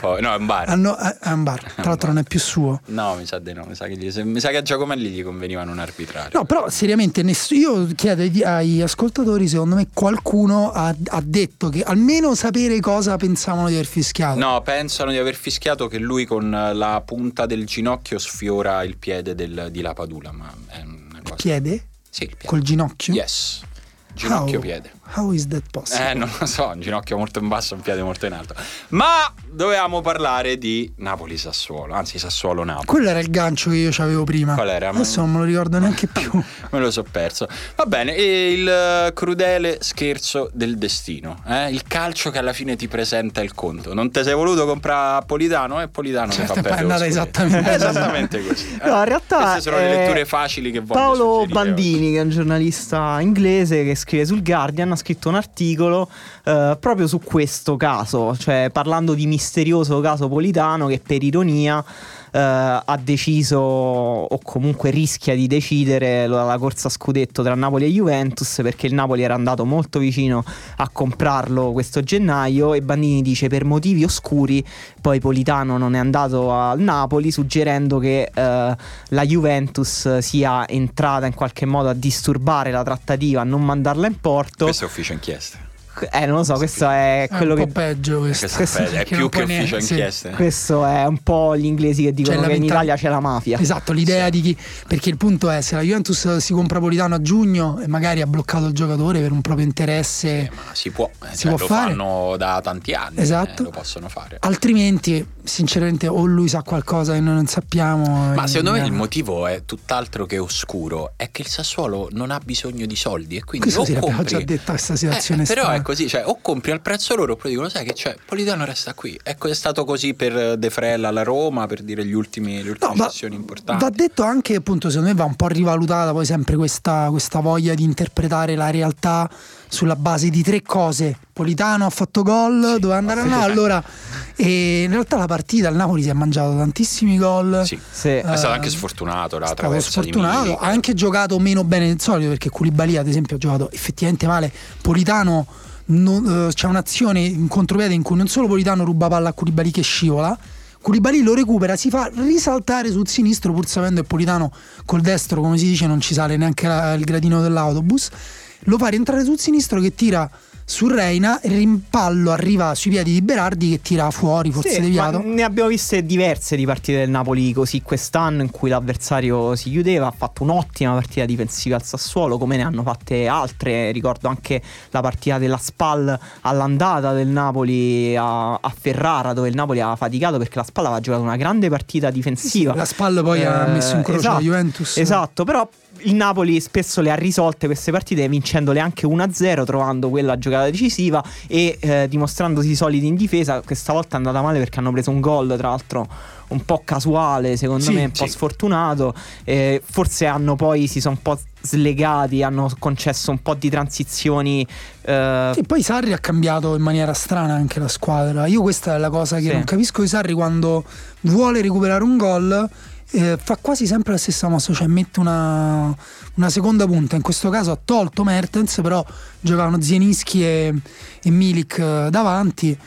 Poi- no, è un bar. Hanno- è è un bar, tra l'altro non è più suo. No, mi sa di no. Mi sa che, gli- se- mi sa che a Giacomelli gli conveniva non arbitrare. No, però seriamente ness- io chiedo agli ascoltatori, secondo me qualcuno ha, ha detto che almeno sapere cosa pensavano di aver fischiato. No, pensano di aver fischiato che lui con la punta del ginocchio sfiora il piede del- di Lapadula, ma è una cosa... Piede? Sì, il piede. Col ginocchio? Yes. Ginocchio How? piede. How is that possible? Eh, non lo so, un ginocchio molto in basso, un piede molto in alto. Ma dovevamo parlare di Napoli-Sassuolo, anzi Sassuolo-Napoli. Quello era il gancio che io avevo prima. Qual era? Adesso non me lo ricordo neanche più. Me lo so perso. Va bene, e il eh, crudele scherzo del destino. eh? Il calcio che alla fine ti presenta il conto. Non ti sei voluto comprare Politano e Politano Certo, ti fa è perdere. lo andata esattamente così. esattamente così. eh. No, in realtà Queste sono le è letture facili che voglio Paolo suggerire Bandini, che è un giornalista inglese che scrive sul Guardian, ha scritto un articolo eh, proprio su questo caso, cioè parlando di misterioso caso Politano che per ironia ha deciso o comunque rischia di decidere la, la corsa scudetto tra Napoli e Juventus perché il Napoli era andato molto vicino a comprarlo questo gennaio e Bandini dice per motivi oscuri poi Politano non è andato al Napoli suggerendo che eh, la Juventus sia entrata in qualche modo a disturbare la trattativa, a non mandarla in porto. Questo è ufficio inchieste. Eh, non lo so, questo è È quello un che po' peggio questo. Questo è, peggio, è Perché più che ufficio sì. inchieste. questo è un po' gli inglesi che dicono Cioè, che in Italia c'è la mafia. Esatto, l'idea di chi. Perché il punto è: se la Juventus si compra Politano a giugno e magari ha bloccato il giocatore per un proprio interesse, Eh, ma si può, eh, Si cioè, può lo fare. fanno da tanti anni, Esatto. eh, lo possono fare. altrimenti, sinceramente, o lui sa qualcosa che noi non sappiamo. Ma e- secondo me eh, il motivo è tutt'altro che oscuro, è che il Sassuolo non ha bisogno di soldi e quindi Questo sì, l'abbiamo compri... già detto questa situazione Eh, però strana. è così, cioè o compri al prezzo loro oppure dicono sai che c'è, Politano resta qui. Ecco è stato così per De Frella alla Roma, per dire gli ultimi, le ultime No, va- sessioni importanti. Va detto anche, appunto, secondo me va un po' rivalutata poi sempre questa, questa voglia di interpretare la realtà sulla base di tre cose. Politano ha fatto gol, Sì, doveva andare là, sì. allora... E in realtà la partita, il Napoli si è mangiato tantissimi gol. Sì. Sì. È stato Eh, anche sfortunato la traversa sfortunato, ha anche giocato meno bene del solito perché Koulibaly ad esempio ha giocato effettivamente male. Politano non- eh, c'è un'azione in contropiede in cui non solo Politano ruba palla a Koulibaly che scivola, Koulibaly lo recupera, si fa risaltare sul sinistro pur sapendo che Politano col destro, come si dice, non ci sale neanche la- il gradino dell'autobus, lo fa rientrare sul sinistro che tira su Reina, il rimpallo arriva sui piedi di Berardi che tira fuori, forse Sì, deviato. ne abbiamo viste diverse di partite del Napoli così quest'anno in cui l'avversario si chiudeva, ha fatto un'ottima partita difensiva al Sassuolo, come ne hanno fatte altre, ricordo anche la partita della Spal all'andata del Napoli a, a Ferrara dove il Napoli ha faticato perché la Spal aveva giocato una grande partita difensiva. La spalla poi ha Eh, messo in croce esatto, la Juventus. Esatto, però il Napoli spesso le ha risolte queste partite vincendole anche 1-0, trovando quella giocata decisiva e eh, dimostrandosi solidi in difesa. Questa volta è andata male perché hanno preso un gol, tra l'altro un po' casuale, secondo Sì, me, un po' sì. sfortunato. Eh, forse hanno poi si sono un po' slegati, hanno concesso un po' di transizioni. eh, E poi Sarri ha cambiato in maniera strana anche la squadra. Io questa è la cosa che Sì. non capisco di Sarri quando vuole recuperare un gol. Eh, fa quasi sempre la stessa mossa, cioè mette una, una seconda punta. In questo caso ha tolto Mertens, però giocavano Zieninski e, e Milik eh, davanti.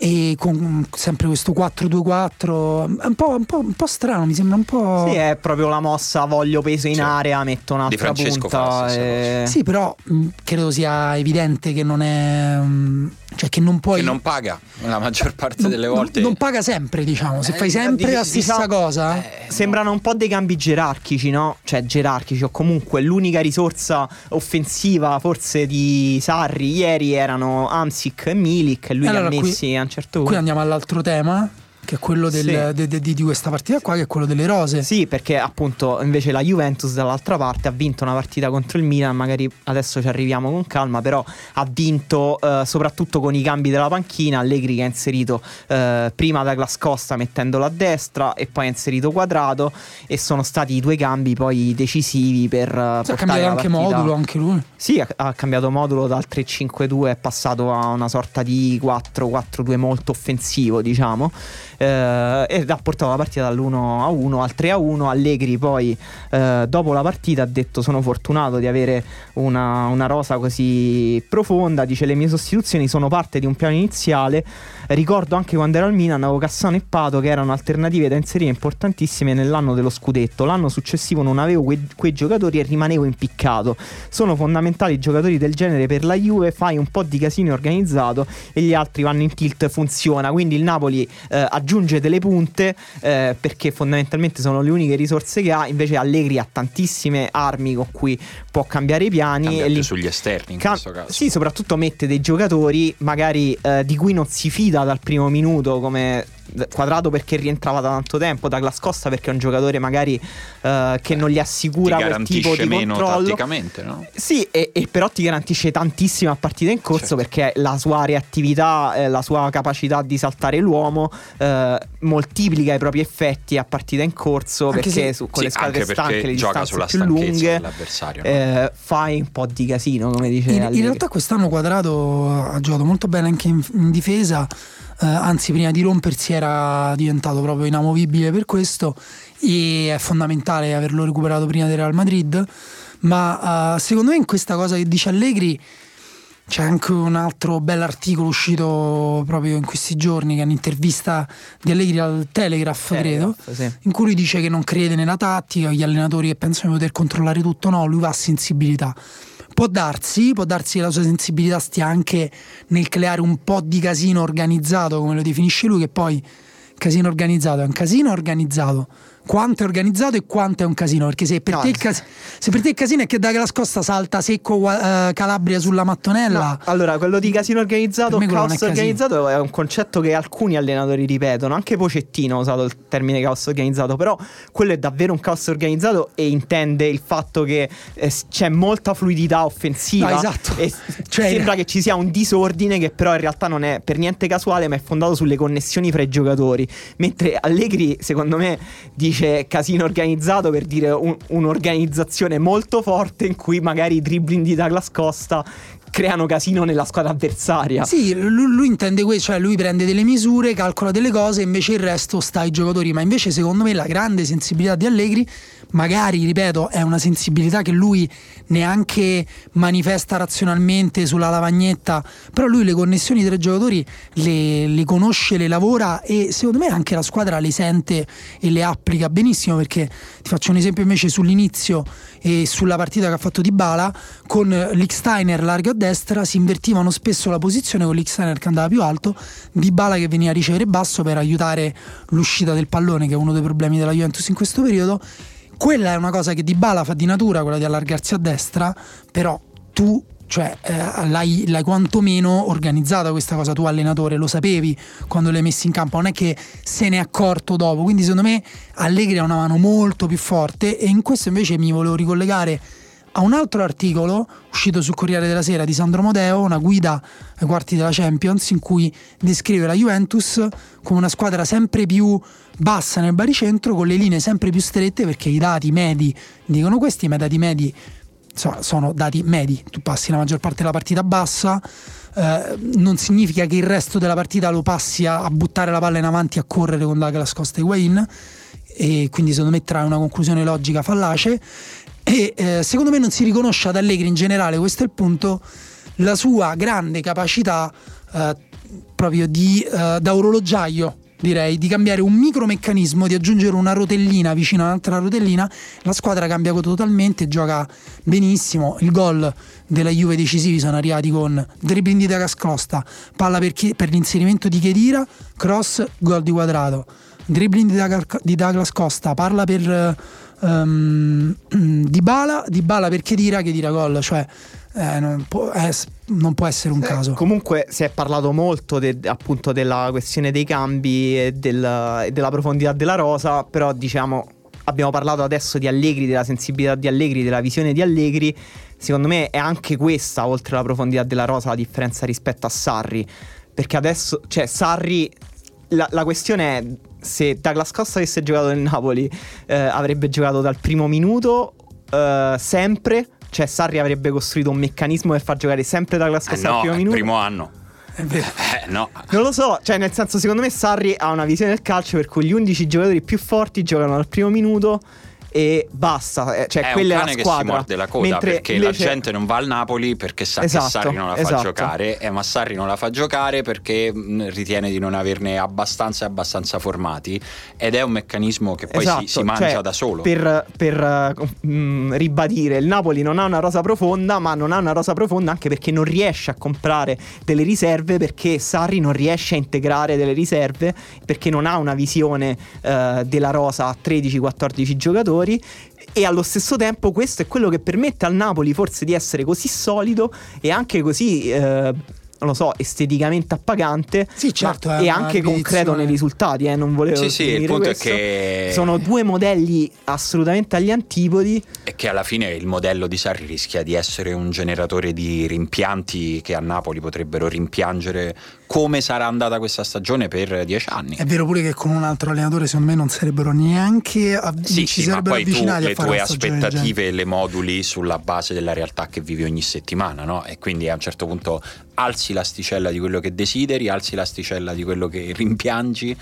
E con sempre questo 4-2-4 è un po', un po'- un po' strano, mi sembra un po'. Sì, è proprio la mossa voglio peso in Sì. area, metto Di un'altra punta. e- Sì, però mh, credo sia evidente che non è. mh, cioè che non puoi. Che non paga la maggior parte non- delle non- volte. Non, paga sempre, diciamo. Se Eh, fai sempre di- la stessa diciamo- cosa. Eh, Sembrano un po' dei cambi gerarchici, no? Cioè gerarchici o comunque l'unica risorsa offensiva forse di Sarri ieri erano Amsic e Milik e lui Allora, li ha qui- messi a un certo Qui punto. andiamo all'altro tema, che è quello del- Sì. de- de- di, di questa partita qua, che è quello delle rose. Sì, perché appunto invece la Juventus dall'altra parte ha vinto una partita contro il Milan, magari adesso ci arriviamo con calma, però ha vinto eh, soprattutto con i cambi della panchina, Allegri che ha inserito eh, prima Douglas Costa mettendolo a destra e poi ha inserito Quadrato e sono stati i due cambi poi decisivi per... eh, ha cambiato anche modulo, anche lui. Sì, ha, ha cambiato modulo dal 3-5-2, è passato a una sorta di 4-4-2 molto offensivo, diciamo. Eh, ed ha portato la partita dall'1-1 al 3-1. Allegri poi, eh, dopo la partita, ha detto: Sono fortunato di avere una, una rosa così profonda. Dice: Le mie sostituzioni sono parte di un piano iniziale. Ricordo anche quando ero al Milan, avevo Cassano e Pato che erano alternative da inserire importantissime nell'anno dello scudetto. L'anno successivo non avevo quei, quei giocatori e rimanevo impiccato. Sono fondamentali giocatori del genere per la Juve. Fai un po' di casino organizzato e gli altri vanno in tilt, funziona. Quindi il Napoli eh, aggiunge delle punte eh, perché fondamentalmente sono le uniche risorse che ha. Invece Allegri ha tantissime armi con cui può cambiare i piani. cambia e li- sugli esterni in Cam- questo caso. Sì, soprattutto mette dei giocatori magari eh, di cui non si fida dal primo minuto come Quadrato perché rientrava da tanto tempo, Douglas Costa perché è un giocatore magari eh, che non gli Ti assicura quel tipo garantisce di meno controllo. tatticamente, no? Sì, e, e però ti garantisce tantissimo a partita in corso Certo. perché la sua reattività, eh, la sua capacità di saltare l'uomo eh, moltiplica i propri effetti a partita in corso Anche perché se- su, con Sì, le squadre stanche, le gioca distanze sulla più lunghe, no? eh, fai un po' di casino, come dice In, in realtà quest'anno Quadrato ha giocato molto bene anche in, in difesa, eh, anzi prima di rompersi era diventato proprio inamovibile per questo e è fondamentale averlo recuperato prima del Real Madrid, ma eh, secondo me in questa cosa che dice Allegri c'è anche un altro bell'articolo uscito proprio in questi giorni che è un'intervista di Allegri al Telegraph, credo Telegraph, sì. in cui lui dice che non crede nella tattica, gli allenatori che pensano di poter controllare tutto, no, lui va a sensibilità. Può darsi, può darsi che la sua sensibilità stia anche nel creare un po' di casino organizzato, come lo definisce lui, che poi casino organizzato è un casino organizzato. Quanto è organizzato e quanto è un casino? Perché se per, No, te, il cas- se per te il casino è che da Scosta salta secco eh, Calabria sulla mattonella, No, allora, quello di casino organizzato, caos è casino. organizzato è un concetto che alcuni allenatori ripetono. Anche Pocettino ha usato il termine caos organizzato, però quello è davvero un caos organizzato e intende il fatto che eh, c'è molta fluidità offensiva. No, esatto. E Cioè- sembra che ci sia un disordine che però in realtà non è per niente casuale, ma è fondato sulle connessioni fra i giocatori. Mentre Allegri, secondo me, dice casino organizzato per dire un- un'organizzazione molto forte in cui magari i dribbling di Douglas Costa creano casino nella squadra avversaria. Sì, lui, lui intende questo, cioè lui prende delle misure, calcola delle cose, invece il resto sta ai giocatori. Ma invece, secondo me, la grande sensibilità di Allegri magari, ripeto, è una sensibilità che lui neanche manifesta razionalmente sulla lavagnetta, però lui le connessioni tra i giocatori le, le conosce, le lavora e secondo me anche la squadra le sente e le applica benissimo perché ti faccio un esempio invece sull'inizio e sulla partita che ha fatto Di Bala con l'Ixsteiner largo a destra si invertivano spesso la posizione con l'Ixsteiner che andava più alto Di Bala che veniva a ricevere basso per aiutare l'uscita del pallone che è uno dei problemi della Juventus in questo periodo quella è una cosa che Di Bala fa di natura quella di allargarsi a destra però tu cioè eh, l'hai, l'hai, quantomeno organizzata questa cosa tu allenatore, lo sapevi quando l'hai messo in campo, non è che se ne è accorto dopo, quindi secondo me Allegri ha una mano molto più forte e in questo invece mi volevo ricollegare a un altro articolo uscito sul Corriere della Sera di Sandro Modeo, una guida ai quarti della Champions in cui descrive la Juventus come una squadra sempre più bassa nel baricentro con le linee sempre più strette perché i dati medi dicono questi, i dati medi insomma, sono dati medi, tu passi la maggior parte della partita bassa, eh, non significa che il resto della partita lo passi a, a buttare la palla in avanti a correre con Douglas Costa e Wayne e quindi secondo me trae una conclusione logica fallace eh, secondo me non si riconosce ad Allegri in generale, questo è il punto, la sua grande capacità eh, proprio di, eh, da orologiaio direi, di cambiare un micromeccanismo, di aggiungere una rotellina vicino a un'altra rotellina, la squadra cambia totalmente, gioca benissimo. Il gol della Juve decisivi sono arrivati con dribbling di Dagas Costa, palla per, chi, per l'inserimento di Chedira, cross, gol di quadrato. Dribbling di, Daga, di Douglas Costa, parla per um, di Bala, di Bala per Chedira, Chedira gol, cioè eh, non, può, eh, non, può, essere un eh, caso. Comunque si è parlato molto de, appunto della questione dei cambi e, del, e della profondità della rosa, però diciamo abbiamo parlato adesso di Allegri, della sensibilità di Allegri, della visione di Allegri. Secondo me è anche questa, oltre alla profondità della rosa, la differenza rispetto a Sarri. Perché adesso, cioè, Sarri, la, la questione è se Douglas Costa avesse giocato nel Napoli, eh, avrebbe giocato dal primo minuto, eh, sempre cioè, Sarri avrebbe costruito un meccanismo per far giocare sempre da classe eh no, al primo minuto. primo anno. Eh, no. Non lo so, cioè nel senso secondo me Sarri ha una visione del calcio per cui gli 11 giocatori più forti giocano al primo minuto e basta. Eh, cioè, è quella è la squadra. che si morde la coda Mentre perché invece... la gente non va al Napoli perché sa esatto, che Sarri non la fa esatto. giocare, eh, ma Sarri non la fa giocare perché mh, ritiene di non averne abbastanza e abbastanza formati ed è un meccanismo che poi esatto, si, si, mangia cioè, da solo. Per, per uh, ribadire, il Napoli non ha una rosa profonda, ma non ha una rosa profonda anche perché non riesce a comprare delle riserve perché Sarri non riesce a integrare delle riserve perché non ha una visione uh, della rosa a 13-14 giocatori e allo stesso tempo questo è quello che permette al Napoli forse di essere così solido e anche così eh, non lo so, esteticamente appagante sì, certo, e anche concreto nei risultati. Eh, non volevo sì, sì, il punto questo. è che sono due modelli assolutamente agli antipodi. E che alla fine il modello di Sarri rischia di essere un generatore di rimpianti che a Napoli potrebbero rimpiangere come sarà andata questa stagione per dieci anni. È vero pure che con un altro allenatore secondo me non sarebbero neanche av- sì, sì, ma poi tu le tue aspettative le moduli sulla base della realtà che vivi ogni settimana, no? E quindi a un certo punto alzi l'asticella di quello che desideri, alzi l'asticella di quello che rimpiangi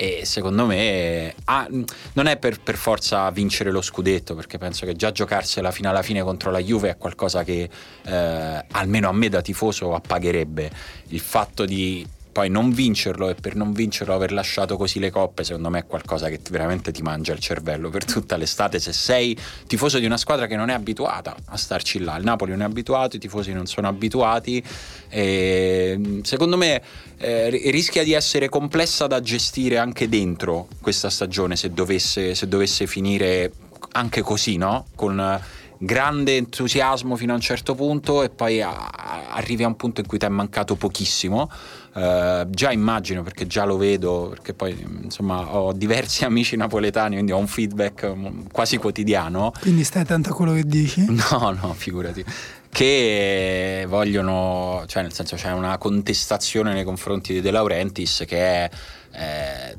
e secondo me ah, non è per, per, forza vincere lo scudetto perché penso che già giocarsela fino alla fine contro la Juve è qualcosa che eh, almeno a me da tifoso appagherebbe. Il fatto di poi non vincerlo e per non vincerlo aver lasciato così le coppe secondo me è qualcosa che veramente ti mangia il cervello per tutta l'estate se sei tifoso di una squadra che non è abituata a starci là il Napoli non è abituato i tifosi non sono abituati secondo me eh, rischia di essere complessa da gestire anche dentro questa stagione se dovesse, se dovesse finire anche così no? con grande entusiasmo fino a un certo punto e poi a, arrivi a un punto in cui ti è mancato pochissimo. Uh, già immagino perché già lo vedo, perché poi insomma ho diversi amici napoletani, quindi ho un feedback mm, quasi quotidiano. Quindi stai attento a quello che dici? No, no, figurati. Che vogliono, cioè nel senso c'è una contestazione nei confronti di De Laurentiis che è... Eh,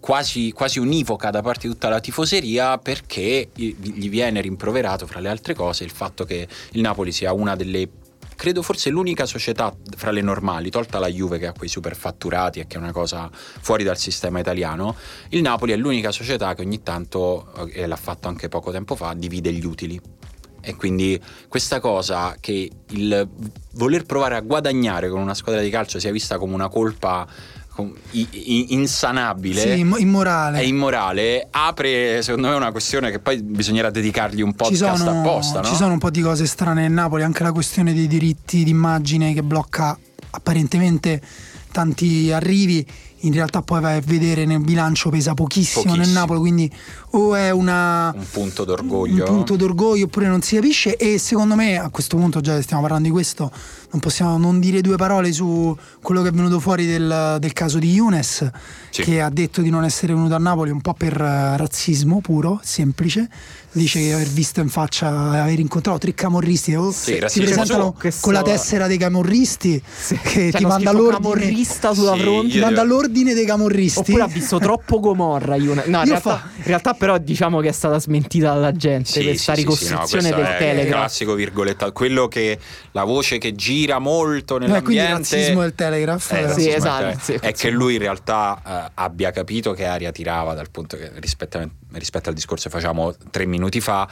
quasi, quasi, univoca da parte di tutta la tifoseria perché gli viene rimproverato fra le altre cose il fatto che il Napoli sia una delle credo forse l'unica società fra le normali, tolta la Juve che ha quei super fatturati e che è una cosa fuori dal sistema italiano, il Napoli è l'unica società che ogni tanto, eh, e l'ha fatto anche poco tempo fa, divide gli utili. E quindi questa cosa che il voler provare a guadagnare con una squadra di calcio sia vista come una colpa insanabile sì, immorale. è immorale apre secondo me una questione che poi bisognerà dedicargli un podcast ci sono, apposta no? ci sono un po' di cose strane in Napoli anche la questione dei diritti d'immagine che blocca apparentemente tanti arrivi in realtà poi vai a vedere nel bilancio pesa pochissimo, pochissimo. nel Napoli, quindi o è una, un punto d'orgoglio. Un punto d'orgoglio oppure non si capisce e secondo me a questo punto già stiamo parlando di questo, non possiamo non dire due parole su quello che è venuto fuori del, del caso di Younes sì. che ha detto di non essere venuto a Napoli un po' per razzismo puro, semplice dice che aver visto in faccia aver incontrato tre camorristi oh, sì, si presentano questo... con la tessera dei camorristi sì. che cioè, ti manda l'ordine camorrista sulla sì, fronte. ti manda l'ordine dei camorristi. Oppure ha visto troppo Gomorra Ione. no in realtà, fa... in realtà, però diciamo che è stata smentita dalla gente sì, questa ricostruzione no, del Telegram classico virgoletta. Quello che la voce che gira molto nell'ambiente quindi il razzismo del Telegraph. Eh, sì, esatto, è che lui in realtà eh, abbia capito che aria tirava dal punto che rispetto, rispetto al discorso che facciamo tre minuti fa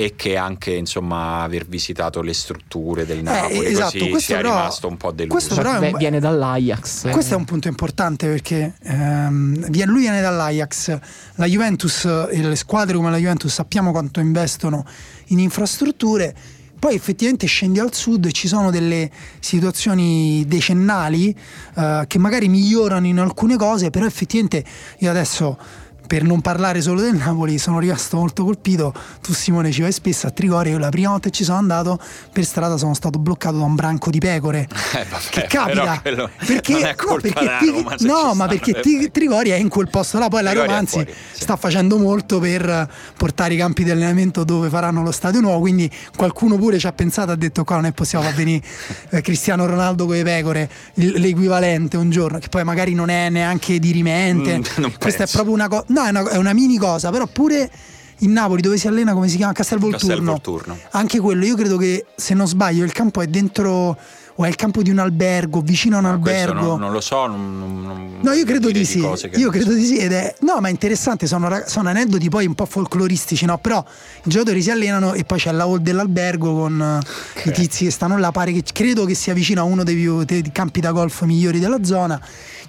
e che anche insomma aver visitato le strutture del Napoli eh, esatto, così sia però, rimasto un po' deluso. questo però un, viene dall'Ajax. Eh. questo è un punto importante perché ehm, lui viene dall'Ajax. La Juventus e le squadre come la Juventus sappiamo quanto investono in infrastrutture. Poi effettivamente scendi al sud e ci sono delle situazioni decennali eh, che magari migliorano in alcune cose però effettivamente io adesso per non parlare solo del Napoli, sono rimasto molto colpito. Tu, Simone, ci vai spesso a Trigoria. Io la prima volta che ci sono andato per strada sono stato bloccato da un branco di pecore. Eh, vabbè, che capita perché, no, perché, Roma, no ma perché ti, Trigoria è in quel posto là. Poi la Roma, anzi, fuori, sì. sta facendo molto per portare i campi di allenamento dove faranno lo stadio nuovo. Quindi qualcuno pure ci ha pensato, ha detto: Qua non è possibile far venire eh, Cristiano Ronaldo con le pecore, l'equivalente un giorno, che poi magari non è neanche dirimente. Mm, Questa è proprio una cosa. No, è una, è una mini cosa, però pure in Napoli dove si allena come si chiama Castelvolturno. Castelvolturno. Anche quello, io credo che se non sbaglio il campo è dentro o è il campo di un albergo, vicino a un no, albergo. Non, non, lo so, non, non, no, io credo di sì. Io credo di sì ed è no, ma è interessante, sono, sono, aneddoti poi un po' folcloristici, no? Però i giocatori si allenano e poi c'è la hall dell'albergo con okay. i tizi che stanno là, pare che credo che sia vicino a uno dei, più, dei campi da golf migliori della zona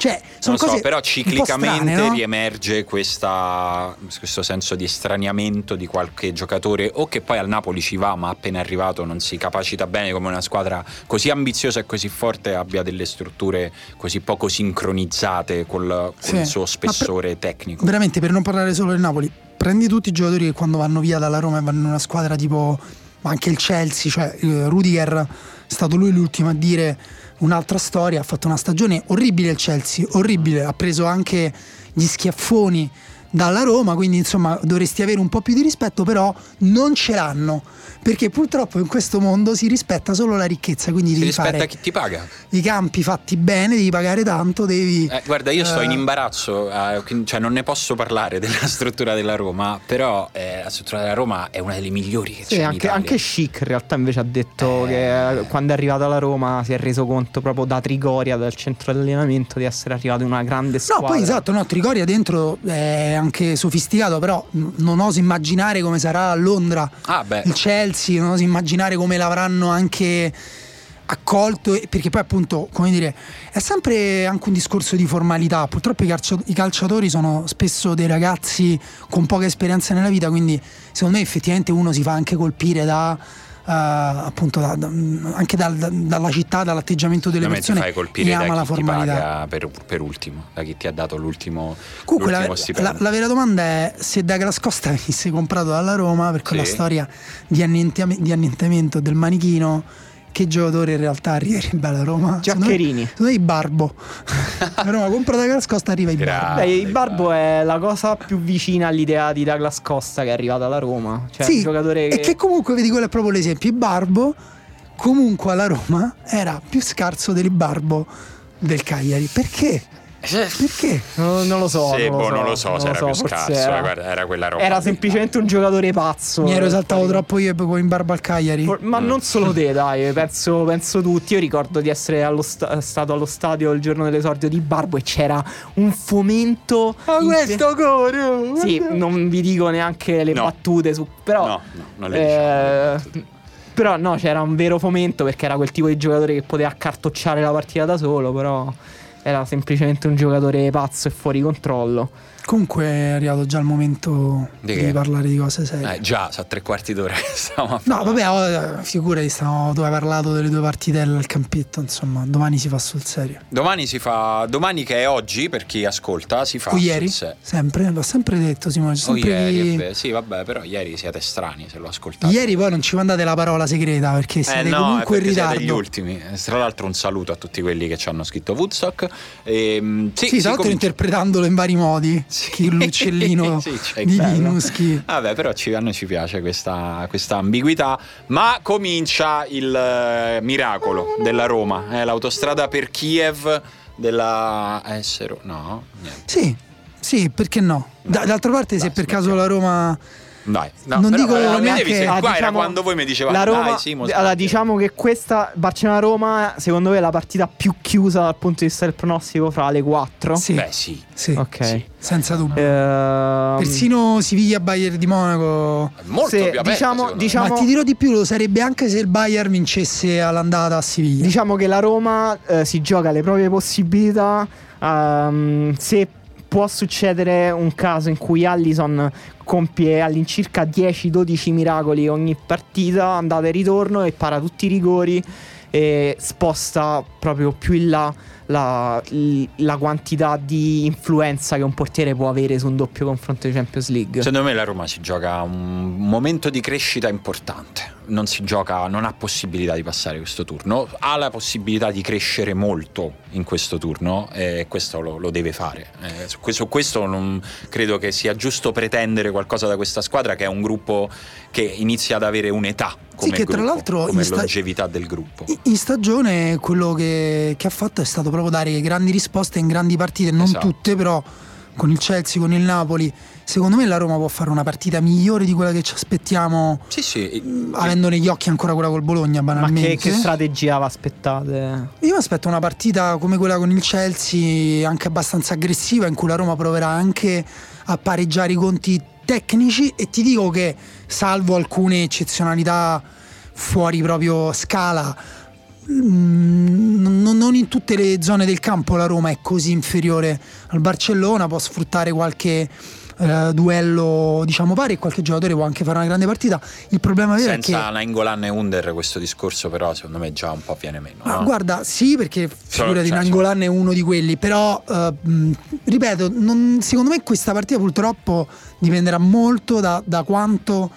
cioè, sono non so, però ciclicamente strane, no? riemerge questa, questo senso di estraniamento di qualche giocatore o che poi al Napoli ci va ma appena arrivato non si capacita bene come una squadra così ambiziosa e così forte abbia delle strutture così poco sincronizzate col, sì. il suo spessore per, tecnico. Veramente per non parlare solo del Napoli, prendi tutti i giocatori che quando vanno via dalla Roma e vanno in una squadra tipo anche il Chelsea, cioè Rudiger è stato lui l'ultimo a dire un'altra storia, ha fatto una stagione orribile il Chelsea, orribile, ha preso anche gli schiaffoni dalla Roma, quindi insomma dovresti avere un po' più di rispetto, però non ce l'hanno perché purtroppo in questo mondo si rispetta solo la ricchezza, quindi si devi rispetta fare chi ti paga. I campi fatti bene, devi pagare tanto, devi eh, Guarda, io sto in eh, imbarazzo, eh, cioè non ne posso parlare della struttura della Roma, però eh, la struttura della Roma è una delle migliori che sì, c'è anche, anche Chic in realtà invece ha detto che eh, quando è arrivato alla Roma si è reso conto proprio da Trigoria, dal centro di allenamento di essere arrivato in una grande squadra. No, poi esatto, no, Trigoria dentro è anche sofisticato, però non oso immaginare come sarà a Londra. Ah. Il Chelsea, non oso immaginare come l'avranno anche accolto perché poi appunto come dire è sempre anche un discorso di formalità purtroppo i, calciatori sono spesso dei ragazzi con poca esperienza nella vita quindi secondo me effettivamente uno si fa anche colpire da appunto da, da, anche dal, da, dalla città, dall'atteggiamento delle persone fai colpire ama la formalità. Per, per, ultimo, da chi ti ha dato l'ultimo, Comunque, l'ultimo la, la, la, vera domanda è se Douglas Costa venisse comprato dalla Roma per quella sì. storia di, di annientamento del manichino che giocatore in realtà arriverebbe alla Roma? Giaccherini. Secondo me, Barbo. la Roma compra Douglas Costa arriva il Barbo. Beh, il Barbo è la cosa più vicina all'idea di Douglas Costa che è arrivata alla Roma. Cioè, sì, giocatore che... e che comunque, vedi, quello è proprio l'esempio. Il Barbo comunque alla Roma era più scarso del Barbo del Cagliari. Perché? Perché? Non, non lo so. Sì, non, boh, lo so non lo so se era più forse scarso, Era, guarda, era quella roba. era semplicemente un giocatore pazzo. Mi ero esaltato Poi- troppo io poi in barba al Cagliari. For- Ma non solo te, dai, penso, penso tutti. Io ricordo di essere allo sta- stato allo stadio il giorno dell'esordio di Barbo e c'era un fomento. in- core! Sì, non vi dico neanche le No. battute su. Però. No, no, non le diciamo. eh, però no, c'era un vero fomento perché era quel tipo di giocatore che poteva accartocciare la partita da solo, però era semplicemente un giocatore pazzo e fuori controllo. Comunque è arrivato già il momento Di di, che? parlare di cose serie. Eh, già, sa tre quarti d'ora che stiamo a No, vabbè, oh, figurati, stiamo, tu hai parlato delle due partitelle al campetto, insomma, domani si fa sul serio. Domani si fa. Domani che è oggi, per chi ascolta, si fa. o ieri? sul se- Sempre, l'ho sempre detto Simone, c'è O sempre ieri, vero. sì, vabbè, però ieri siete strani se lo ascoltate. Ieri poi non ci mandate la parola segreta perché Eh siete no, comunque è in perché siete ritardo. gli ultimi. Eh, Tra l'altro un saluto a tutti quelli che ci hanno scritto Woodstock. Ehm, sì, Sì, si tra l'altro comincia- interpretandolo in vari modi. Sì. L'uccellino Sì, di bello. Linuschi. Vabbè, però ci- a noi ci piace questa, questa ambiguità. Ma comincia il eh, miracolo della Roma. eh, l'autostrada per Kiev della Essero. No, niente. Sì, sì, perché no? Da- d'altra parte, se Dai, per caso la Roma. Dai, no, Non però, dico eh, neanche- Ah, qua era diciamo, quando voi mi dicevate la Roma, dai, Simo, allora smetti". diciamo che questa Barcellona-Roma secondo me è la partita più chiusa dal punto di vista del pronostico fra le quattro Sì, Beh, sì. sì, ok Sì. senza dubbio. Ehm, Persino Siviglia Bayern di Monaco. È molto Sì, più aperto, diciamo- diciamo- Ma ti dirò di più, lo sarebbe anche se il Bayern vincesse all'andata a Siviglia. Diciamo che la Roma eh, si gioca le proprie possibilità. ehm, se può succedere un caso in cui Allison compie all'incirca 10-12 miracoli ogni partita, andata e ritorno e para tutti i rigori e sposta proprio più in là la, la quantità di influenza che un portiere può avere su un doppio confronto di Champions League. Secondo me la Roma si gioca un momento di crescita importante. Non si gioca, non ha possibilità di passare questo turno. Ha la possibilità di crescere molto in questo turno e questo lo, lo deve fare. Eh, su, questo, questo non credo che sia giusto pretendere qualcosa da questa squadra che è un gruppo che inizia ad avere un'età come che tra gruppo, l'altro come sta- longevità del gruppo. In- In stagione quello che, che ha fatto è stato proprio dare grandi risposte in grandi partite, non Esatto. tutte però con il Chelsea, con il Napoli. Secondo me la Roma può fare una partita migliore di quella che ci aspettiamo, Sì, sì. avendo negli occhi ancora quella col Bologna, Ma banalmente. che, che strategia vi aspettate? Io mi aspetto una partita come quella con il Chelsea, anche abbastanza aggressiva, in cui la Roma proverà anche a pareggiare i conti tecnici e ti dico che, salvo alcune eccezionalità fuori proprio scala, non non in tutte le zone del campo la Roma è così inferiore al Barcellona, può sfruttare qualche eh, duello diciamo pari e qualche giocatore può anche fare una grande partita. Il problema vero è che Senza Nainggolan e Under questo discorso però secondo me già un po' viene meno. Ma no? guarda, sì, perché figurati cioè, Nangolan è uno di quelli, però eh, mh, ripeto, non- secondo me questa partita purtroppo dipenderà molto da, da quanto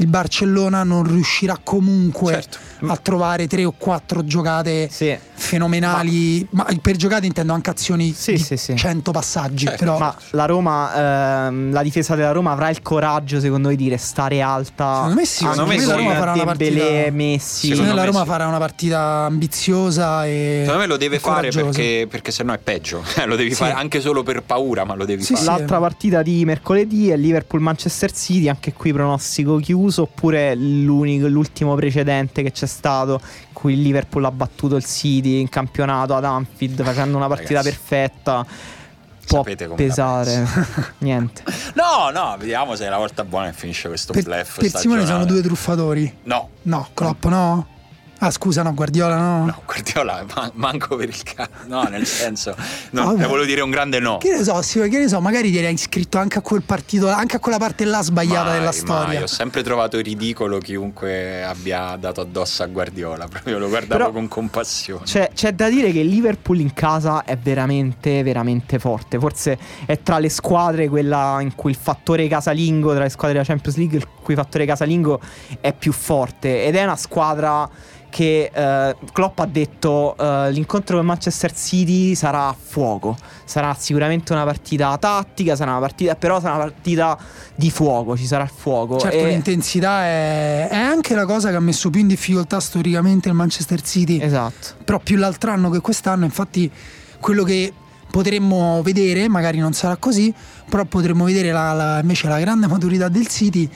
il Barcellona non riuscirà comunque Certo. a trovare tre o quattro giocate Sì. fenomenali, ma, per giocate intendo anche azioni Sì, di sì, sì. 100 passaggi, Certo. però Ma la Roma, ehm, la difesa della Roma avrà il coraggio, secondo voi, di restare alta? Secondo me sì, secondo me la Roma farà una partita- Messi. secondo me la Roma farà una partita ambiziosa e Secondo me lo deve fare perché, perché sennò è peggio. lo devi Sì. fare anche solo per paura, ma lo devi Sì, fare. sì. L'altra partita di mercoledì è Liverpool-Manchester City, anche qui pronostico chiuso, oppure l'unico- l'ultimo precedente che c'è stato, in cui il Liverpool ha battuto il City in campionato ad Anfield facendo una partita Ragazzi, perfetta. Può pesare. Niente. No, no, vediamo se è la volta buona che finisce questo per, bluff. per Simone sono due truffatori. No, No, Klopp no? Ah scusa, no, Guardiola no? no, Guardiola man- manco per il caso. No, nel senso, no, Vabbè. ne volevo dire un grande no. Che ne so, sì, che ne so, magari ti eri iscritto anche a quel partito, anche a quella parte là sbagliata Mai, della mai. storia. Ho sempre trovato ridicolo chiunque abbia dato addosso a Guardiola. Proprio lo guardavo Però- con compassione. C'è, c'è da dire che il Liverpool in casa è veramente, veramente forte. Forse è tra le squadre quella in cui il fattore casalingo, tra le squadre della Champions League, il cui fattore casalingo è più forte. Ed è una squadra che eh, Klopp ha detto eh, l'incontro con Manchester City sarà a fuoco. Sarà sicuramente una partita tattica, sarà una partita, però sarà una partita di fuoco, ci sarà il fuoco. Certo, E- l'intensità è, è anche la cosa che ha messo più in difficoltà storicamente il Manchester City, Esatto. però più l'altro anno che quest'anno, infatti quello che potremmo vedere, magari non sarà così, però potremmo vedere la, la, invece la grande maturità del City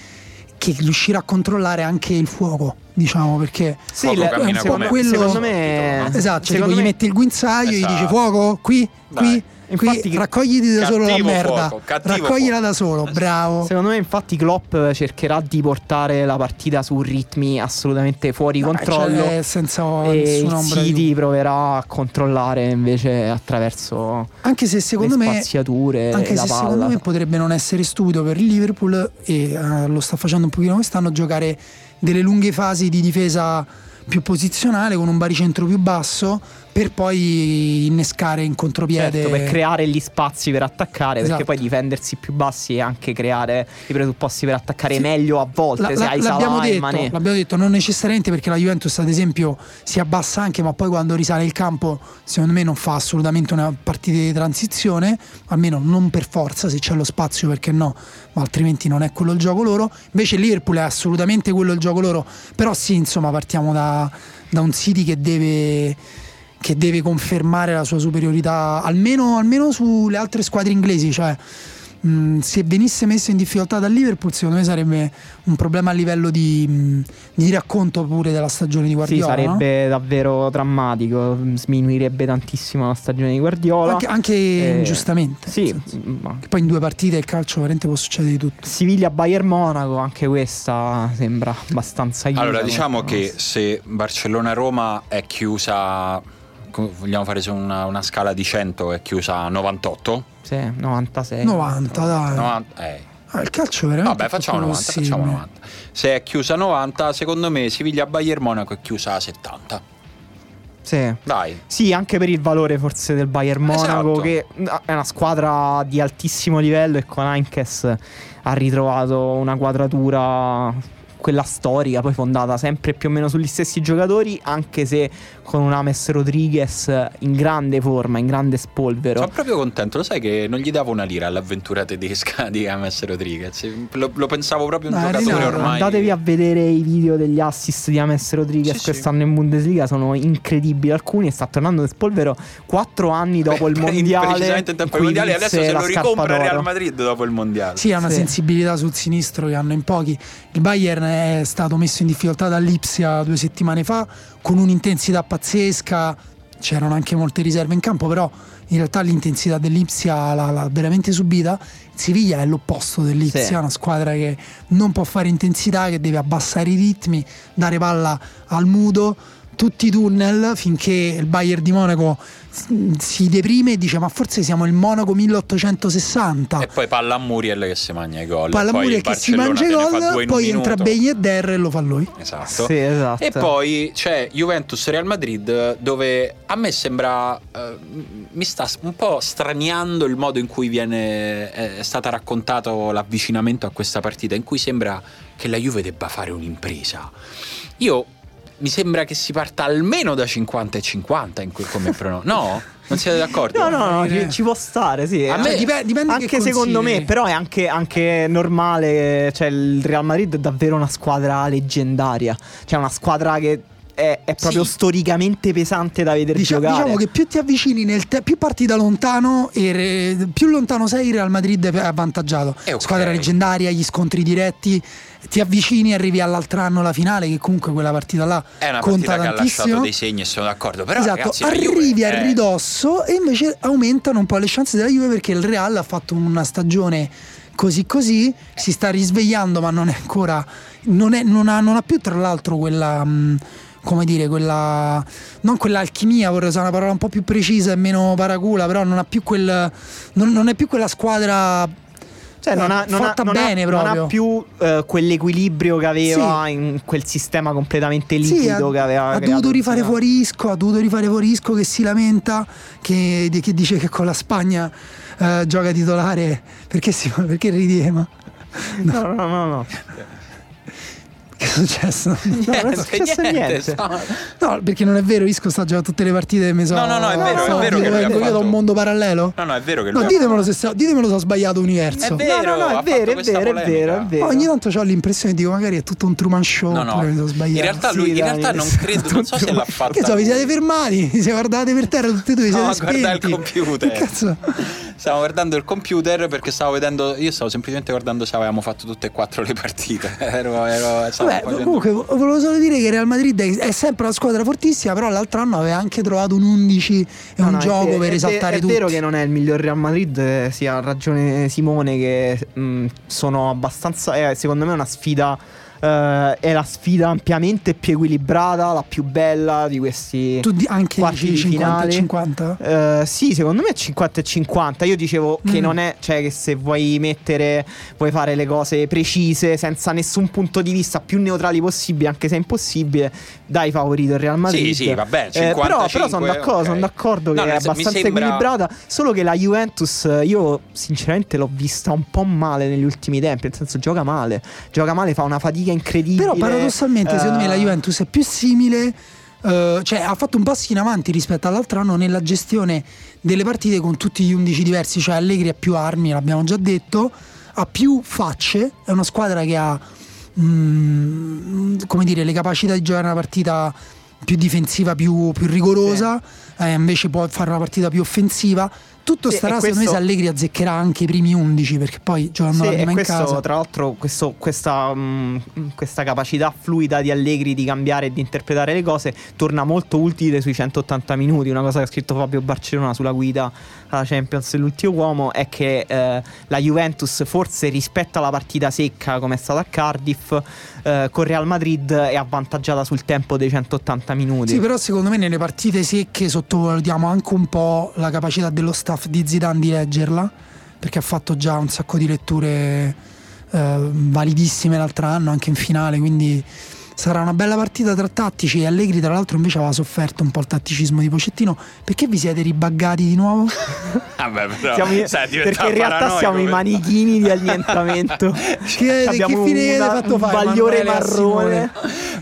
che riuscirà a controllare anche il fuoco, diciamo, perché sì, fuoco cammina come quello, secondo me esatto, cioè, tipo, me... gli metti il guinzaglio e esatto. gli dice fuoco qui, Dai. qui Infatti, Qui raccogliti da solo la merda. Fuoco, Raccoglila fuoco. da solo, bravo. Secondo me, infatti, Klopp cercherà di portare la partita su ritmi assolutamente fuori no, controllo. Cioè, senza e il City proverà a controllare invece attraverso anche se secondo me spaziature. Anche se palla. secondo me potrebbe non essere stupido per il Liverpool e uh, lo sta facendo un pochino quest'anno giocare delle lunghe fasi di difesa più posizionale con un baricentro più basso per poi innescare in contropiede certo, per creare gli spazi per attaccare esatto. perché poi difendersi più bassi e anche creare i presupposti per attaccare sì. meglio a volte la, se la, hai l'abbiamo detto, l'abbiamo detto non necessariamente perché la Juventus ad esempio si abbassa anche ma poi quando risale il campo secondo me non fa assolutamente una partita di transizione almeno non per forza se c'è lo spazio perché no ma altrimenti non è quello il gioco loro invece Liverpool è assolutamente quello il gioco loro però sì insomma partiamo da, da un City che deve che deve confermare la sua superiorità almeno, almeno sulle altre squadre inglesi. Cioè, mh, se venisse messo in difficoltà dal Liverpool, secondo me sarebbe un problema a livello di, mh, di racconto pure della stagione di Guardiola. Sì, sarebbe no? davvero drammatico, sminuirebbe tantissimo la stagione di Guardiola. Anche, anche eh, ingiustamente. Sì, ma... poi in due partite il calcio veramente può succedere di tutto. Siviglia-Bayern Monaco, anche questa sembra abbastanza chiusa. Allora, diciamo che se Barcellona-Roma è chiusa vogliamo fare su una, una, scala di 100 è chiusa a 98? Sì, 96. 90, dai. 90, eh. ah, il calcio veramente Vabbè, facciamo 90, facciamo 90. Se è chiusa a 90, secondo me Siviglia Bayern Monaco è chiusa a 70. Sì. Dai. Sì, anche per il valore forse del Bayern Monaco, esatto. che è una squadra di altissimo livello e con Heinkes ha ritrovato una quadratura quella storica, poi fondata sempre più o meno sugli stessi giocatori, anche se con un Ames Rodriguez in grande forma, in grande spolvero. Sono proprio contento, lo sai che non gli davo una lira all'avventura tedesca di Ames Rodriguez. Lo, lo pensavo proprio un no, giocatore ormai. Andatevi a vedere i video degli assist di Ames Rodriguez sì, quest'anno sì. in Bundesliga, sono incredibili alcuni e sta tornando nel spolvero quattro anni dopo il mondiale. Precisamente in tempo mondiale, adesso se lo ricompra Real Madrid dopo il mondiale. Sì, ha una sì. sensibilità sul sinistro che hanno in pochi. Il Bayern è stato messo in difficoltà dall'Ipsia due settimane fa con un'intensità pazzesca, c'erano anche molte riserve in campo, però in realtà l'intensità dell'Ipsia l'ha, l'ha veramente subita. Siviglia è l'opposto dell'Ipsia, sì. una squadra che non può fare intensità, che deve abbassare i ritmi, dare palla al mudo, tutti i tunnel finché il Bayern di Monaco si deprime e dice ma forse siamo il Monaco 1860 e poi palla a Muriel che si mangia i gol. Palla a Muriel che si mangia i gol poi entra Ben e Der e lo fa lui. Esatto. Sì, esatto. e poi c'è Juventus Real Madrid dove a me sembra eh, mi sta un po' straniando il modo in cui viene è stato raccontato l'avvicinamento a questa partita in cui sembra che la Juve debba fare un'impresa. Io mi sembra che si parta almeno da 50 e 50 in quel come prono. No? Non siete d'accordo? No, no, no, ci, ci può stare, sì. A me dipende, dipende anche secondo me, però è anche, anche, normale. Cioè, il Real Madrid è davvero una squadra leggendaria. Cioè, una squadra che. È, è proprio sì. storicamente pesante da vedere diciamo, giocare. Diciamo che più ti avvicini nel te- più parti da lontano e re- più lontano sei, il Real Madrid è avvantaggiato. Okay. Squadra leggendaria, gli scontri diretti ti avvicini e arrivi all'altro anno la finale che comunque quella partita là è una conta partita tantissimo. che ha lasciato dei segni e sono d'accordo però esatto, ragazzi, arrivi Juve, a ridosso e invece aumentano un po' le chance della Juve perché il Real ha fatto una stagione così così si sta risvegliando ma non è ancora non, è, non, ha, non ha, più tra l'altro quella mh, come dire, quella non quell'alchimia, vorrei usare una parola un po' più precisa e meno paracula, però non ha più quel non, non è più quella squadra cioè, non ha, non ha, bene ha, proprio. Non ha più uh, quell'equilibrio che aveva sì. in quel sistema completamente liquido sì, che aveva. Ha dovuto rifare fuori Isco, ha dovuto rifare fuori Isco che si lamenta, che, che dice che con la Spagna uh, gioca titolare. Perché, si, perché ridi, No, no, no, no. successo? No, non è successo niente. no. No, perché non è vero, Isco sta giocando tutte le partite mi so. No, no, no, è vero, è vero che lui ha vengo io da fatto- un mondo parallelo? No, no, è vero che No, lui ha ditemelo se, sta- ditemelo se ho sbagliato universo. È vero, no, no, no, è fatto vero, è vero, è vero, è vero. Ogni tanto ho l'impressione dico magari è tutto un Truman Show, No, no. oppure mi sono sbagliato. In realtà Sì, lui in realtà non credo, non so se l'ha fatta. Che so, vi siete fermati, vi siete guardate per terra tutti e due, No, guardare il computer. Che cazzo? Stavo guardando il computer perché stavo vedendo. Io stavo semplicemente guardando se avevamo fatto tutte e quattro le partite. ero, ero, stavo Vabbè, facendo- comunque vo- volevo solo dire che il Real Madrid è è sempre una squadra fortissima, però l'altro anno aveva anche trovato un 11 e No, un no, è gioco ve- per è, esaltare è tutti. vero che non è il miglior Real Madrid, eh, sì, ha ragione Simone che mh, sono abbastanza, è secondo me una sfida, eh, è la sfida ampiamente più equilibrata, la più bella di questi... Tu di- anche quarti di 50 e finale. 50? Eh, sì, secondo me è 50 e 50. Io dicevo che Mm. non è, cioè che se vuoi mettere, vuoi fare le cose precise, senza nessun punto di vista, più neutrali possibile, anche se è impossibile, dai favorito il Real Madrid. Sì, sì, vabbè, Eh, però, 55, però sono d'accordo, ok. sono d'accordo No, che è sen- mi abbastanza sembra- equilibrata. Solo che la Juventus, io sinceramente l'ho vista un po' male negli ultimi tempi. Nel senso, gioca male, gioca male, fa una fatica incredibile. Però paradossalmente, secondo me, la Eh, Juventus è più simile. eh, cioè ha fatto un passo in avanti rispetto all'altro anno nella gestione delle partite con tutti gli 11 diversi, cioè Allegri ha più armi, l'abbiamo già detto, ha più facce, è una squadra che ha mm, come dire, le capacità di giocare una partita più difensiva, più, più rigorosa, eh, invece può fare una partita più offensiva. Tutto Sì, starà e secondo me questo- se Allegri azzeccherà anche i primi 11 perché poi giocando Sì, la prima in questo, casa tra l'altro, questo- questa, mm, questa capacità fluida di Allegri di cambiare e di interpretare le cose torna molto utile sui 180 minuti. Una cosa che ha scritto Fabio Barcellona sulla guida alla Champions dell'ultimo uomo è che eh, la Juventus, forse rispetto alla partita secca come è stata a Cardiff, eh, con Real Madrid è avvantaggiata sul tempo dei 180 minuti. Sì, però secondo me nelle partite secche sottovalutiamo anche un po' la capacità dello staff di Zidane di leggerla, perché ha fatto già un sacco di letture eh, validissime l'altro anno, anche in finale, quindi sarà una bella partita tra tattici e Allegri tra l'altro invece aveva sofferto un po' il tatticismo di Pocettino. Perché vi siete ribaggati di nuovo? Vabbè, però, Siamo sai, perché in realtà siamo i manichini di annientamento. Che, Abbiamo che fine una- avete fatto un fare? bagliore marrone.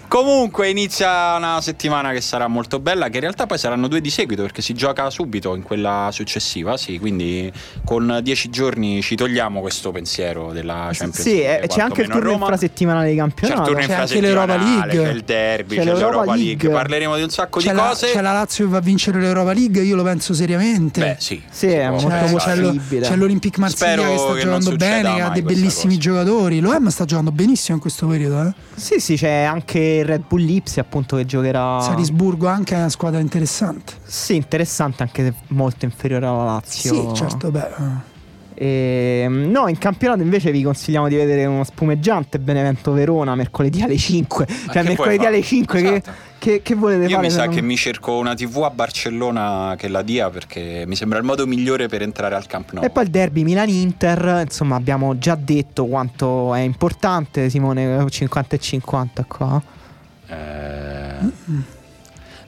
Comunque inizia una settimana che sarà molto bella, che in realtà poi saranno due di seguito perché si gioca subito in quella successiva, sì, quindi con dieci giorni ci togliamo questo pensiero della Champions Sì, League. eh, c'è anche il turno Roma. infrasettimanale di C'è il campionato. turno C'è anche l'Europa infrasettimanale, League. c'è il derby, C'è c'è, l'Europa l'Europa League. League. Parleremo di un sacco C'è di la, cose. c'è la Lazio che va a vincere l'Europa League, io lo penso seriamente. Beh, sì. Sì, è si può molto C'è, lo- possibile. c'è l'Olympique Marsiglia Spero che sta che giocando bene, che ha dei bellissimi cosa. giocatori. L'OM sta giocando benissimo in questo periodo. Eh. Sì, sì, c'è anche il Red Bull Lipsia appunto che giocherà. Salisburgo anche è una squadra interessante. Sì, interessante anche se molto inferiore alla Lazio. Sì, certo, beh. E, no, in campionato invece vi consigliamo di vedere uno spumeggiante Benevento Verona mercoledì alle 5. Ma Cioè, che mercoledì alle fare? 5 che, Esatto. che, che volete Io fare? mi se sa non- che mi cerco una TV a Barcellona che la dia perché mi sembra il modo migliore per entrare al Camp Nou. E poi il derby Milan-Inter, insomma, abbiamo già detto quanto è importante, Simone, 50 e 50 qua. Eh,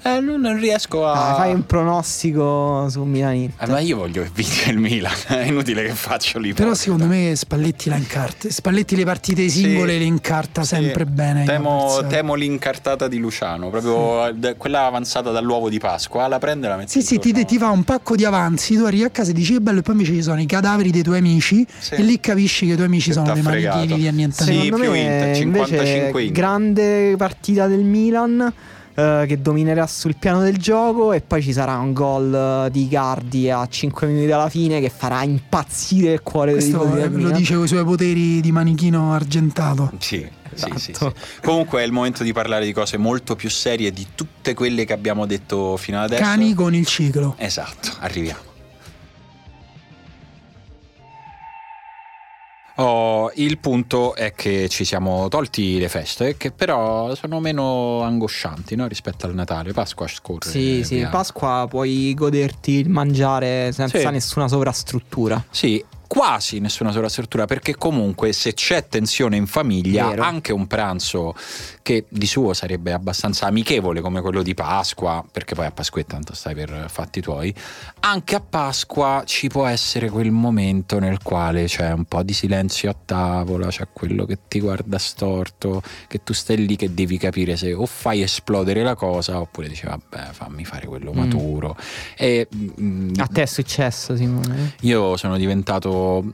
eh, non, riesco a. Dai, fai un pronostico su Milan-Inter. Eh, ma io voglio che vinca il Milan, è inutile che faccio lì. Però secondo me Spalletti la incarta. Spalletti le partite singole Sì. le incarta sempre bene. Temo, temo l'incartata di Luciano, proprio d- quella avanzata dall'uovo di Pasqua. La prende e la mette Sì, sì, ti, ti fa un pacco di avanzi, tu arrivi a casa e dici che bello, e poi invece ci sono i cadaveri dei tuoi amici Sì. e lì capisci che i tuoi amici Che sono dei fregato. manichini di annientamento. Sì, Secondo più me Inter, 55 invece Inter. grande partita del Milan eh, che dominerà sul piano del gioco e poi ci sarà un gol eh, di Icardi a 5 minuti dalla fine che farà impazzire il cuore Questo del lo dice con i suoi poteri di manichino argentato. Sì, sì, sì, Esatto. sì. Comunque è il momento di parlare di cose molto più serie di tutte quelle che abbiamo detto fino ad adesso. Cani con il ciclo. Esatto, arriviamo. Oh, il punto è che ci siamo tolti le feste, che però sono meno angoscianti no, rispetto al Natale. Pasqua scorre. Sì, sì. Pasqua puoi goderti il mangiare senza Sì. nessuna sovrastruttura. Sì, quasi nessuna sovrastruttura perché comunque se c'è tensione in famiglia Vero. anche un pranzo che di suo sarebbe abbastanza amichevole come quello di Pasqua perché poi a Pasquetta tanto stai per fatti tuoi anche a Pasqua ci può essere quel momento nel quale c'è un po' di silenzio a tavola c'è quello che ti guarda storto che tu stai lì che devi capire se o fai esplodere la cosa oppure dici vabbè fammi fare quello Mm. maturo e mm, A te è successo, Simone? io sono diventato,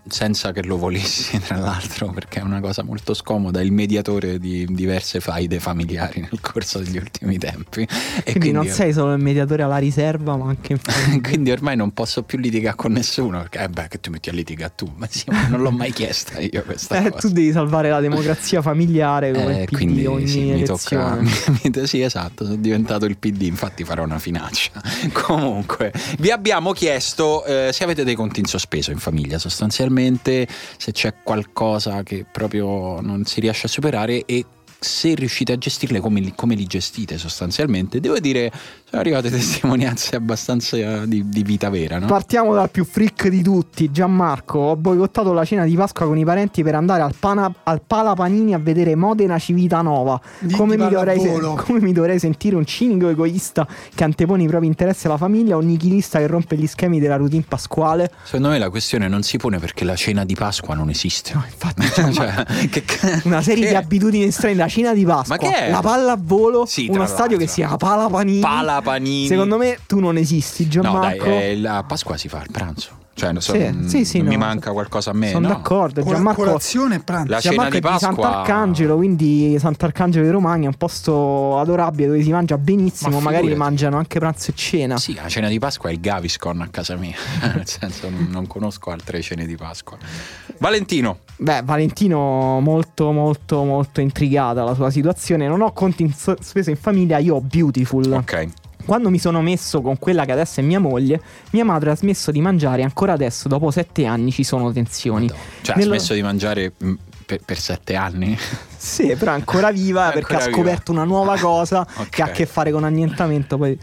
senza che lo volessi tra l'altro, perché è una cosa molto scomoda, il mediatore di diverse faide familiari nel corso degli ultimi tempi. E Quindi, non sei solo il mediatore alla riserva, ma anche in quindi ormai non posso più litigare con nessuno, perché eh beh, che tu metti a litigare tu, ma sì, ma non l'ho mai chiesta io questa Eh, cosa. tu devi salvare la democrazia familiare come Eh, PD quindi ogni sì, mi tocca mi- sì esatto sono diventato il PD infatti farò una finaccia comunque vi abbiamo chiesto eh, se avete dei conti in sospeso in famiglia sostanzialmente se c'è qualcosa che proprio non si riesce a superare e se riuscite a gestirle come li, come li gestite sostanzialmente. Devo dire sono arrivate testimonianze abbastanza di, di vita vera no? Partiamo dal più freak di tutti, Gianmarco. Ho boicottato la cena di Pasqua con i parenti per andare al, Pana- al Pala Panini a vedere Modena Civitanova. Come mi, dovrei, pallavolo. come mi dovrei sentire un cinico egoista che antepone i propri interessi alla famiglia o un nichilista che rompe gli schemi della routine pasquale? secondo me la questione non si pone perché la cena di Pasqua non esiste No, infatti, cioè, che una serie che- di abitudini strane, la cena di Pasqua, Ma che è? la pallavolo, Sì, tra uno stadio che si chiama Pala Panini. Secondo me tu non esisti, No, Gianmarco. dai, eh, la Pasqua si fa al pranzo. Cioè, non so, Sì, mm, sì, sì, non mi no. manca qualcosa a me. Sono no? d'accordo, Gianmarco. colazione e pranzo. La cena Gianmarco di è di Pasqua- Sant'Arcangelo, quindi Sant'Arcangelo di Romagna è un posto adorabile dove si mangia benissimo, Ma magari mangiano anche pranzo e cena. Sì, la cena di Pasqua è il Gaviscon a casa mia. Nel senso, non, non conosco altre cene di Pasqua. Valentino, Beh, Valentino molto molto molto intrigata la sua situazione. Non ho conti in so- speso in famiglia, io ho Beautiful. ok. Quando mi sono messo con quella che adesso è mia moglie, mia madre ha smesso di mangiare e ancora adesso, dopo sette anni, ci sono tensioni. Madonna. Cioè, Nello- ha smesso di mangiare mm, per, per sette anni. Sì, però è ancora viva È perché ancora ha viva. scoperto una nuova cosa Ok. che ha a che fare con annientamento. Poi.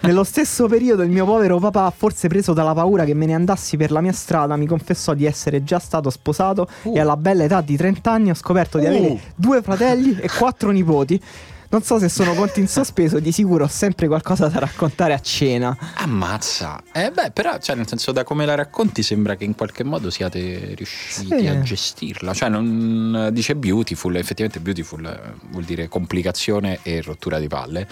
Nello stesso periodo il mio povero papà, forse preso dalla paura che me ne andassi per la mia strada, mi confessò di essere già stato sposato Uh. e alla bella età di 30 anni ho scoperto di Uh. avere due fratelli e quattro nipoti. Non so se sono conti in sospeso, di sicuro ho sempre qualcosa da raccontare a cena. Ammazza. Eh beh, però, cioè, nel senso, da come la racconti, sembra che in qualche modo siate riusciti Sì. a gestirla. Cioè, non dice beautiful, effettivamente beautiful eh, vuol dire complicazione e rottura di palle.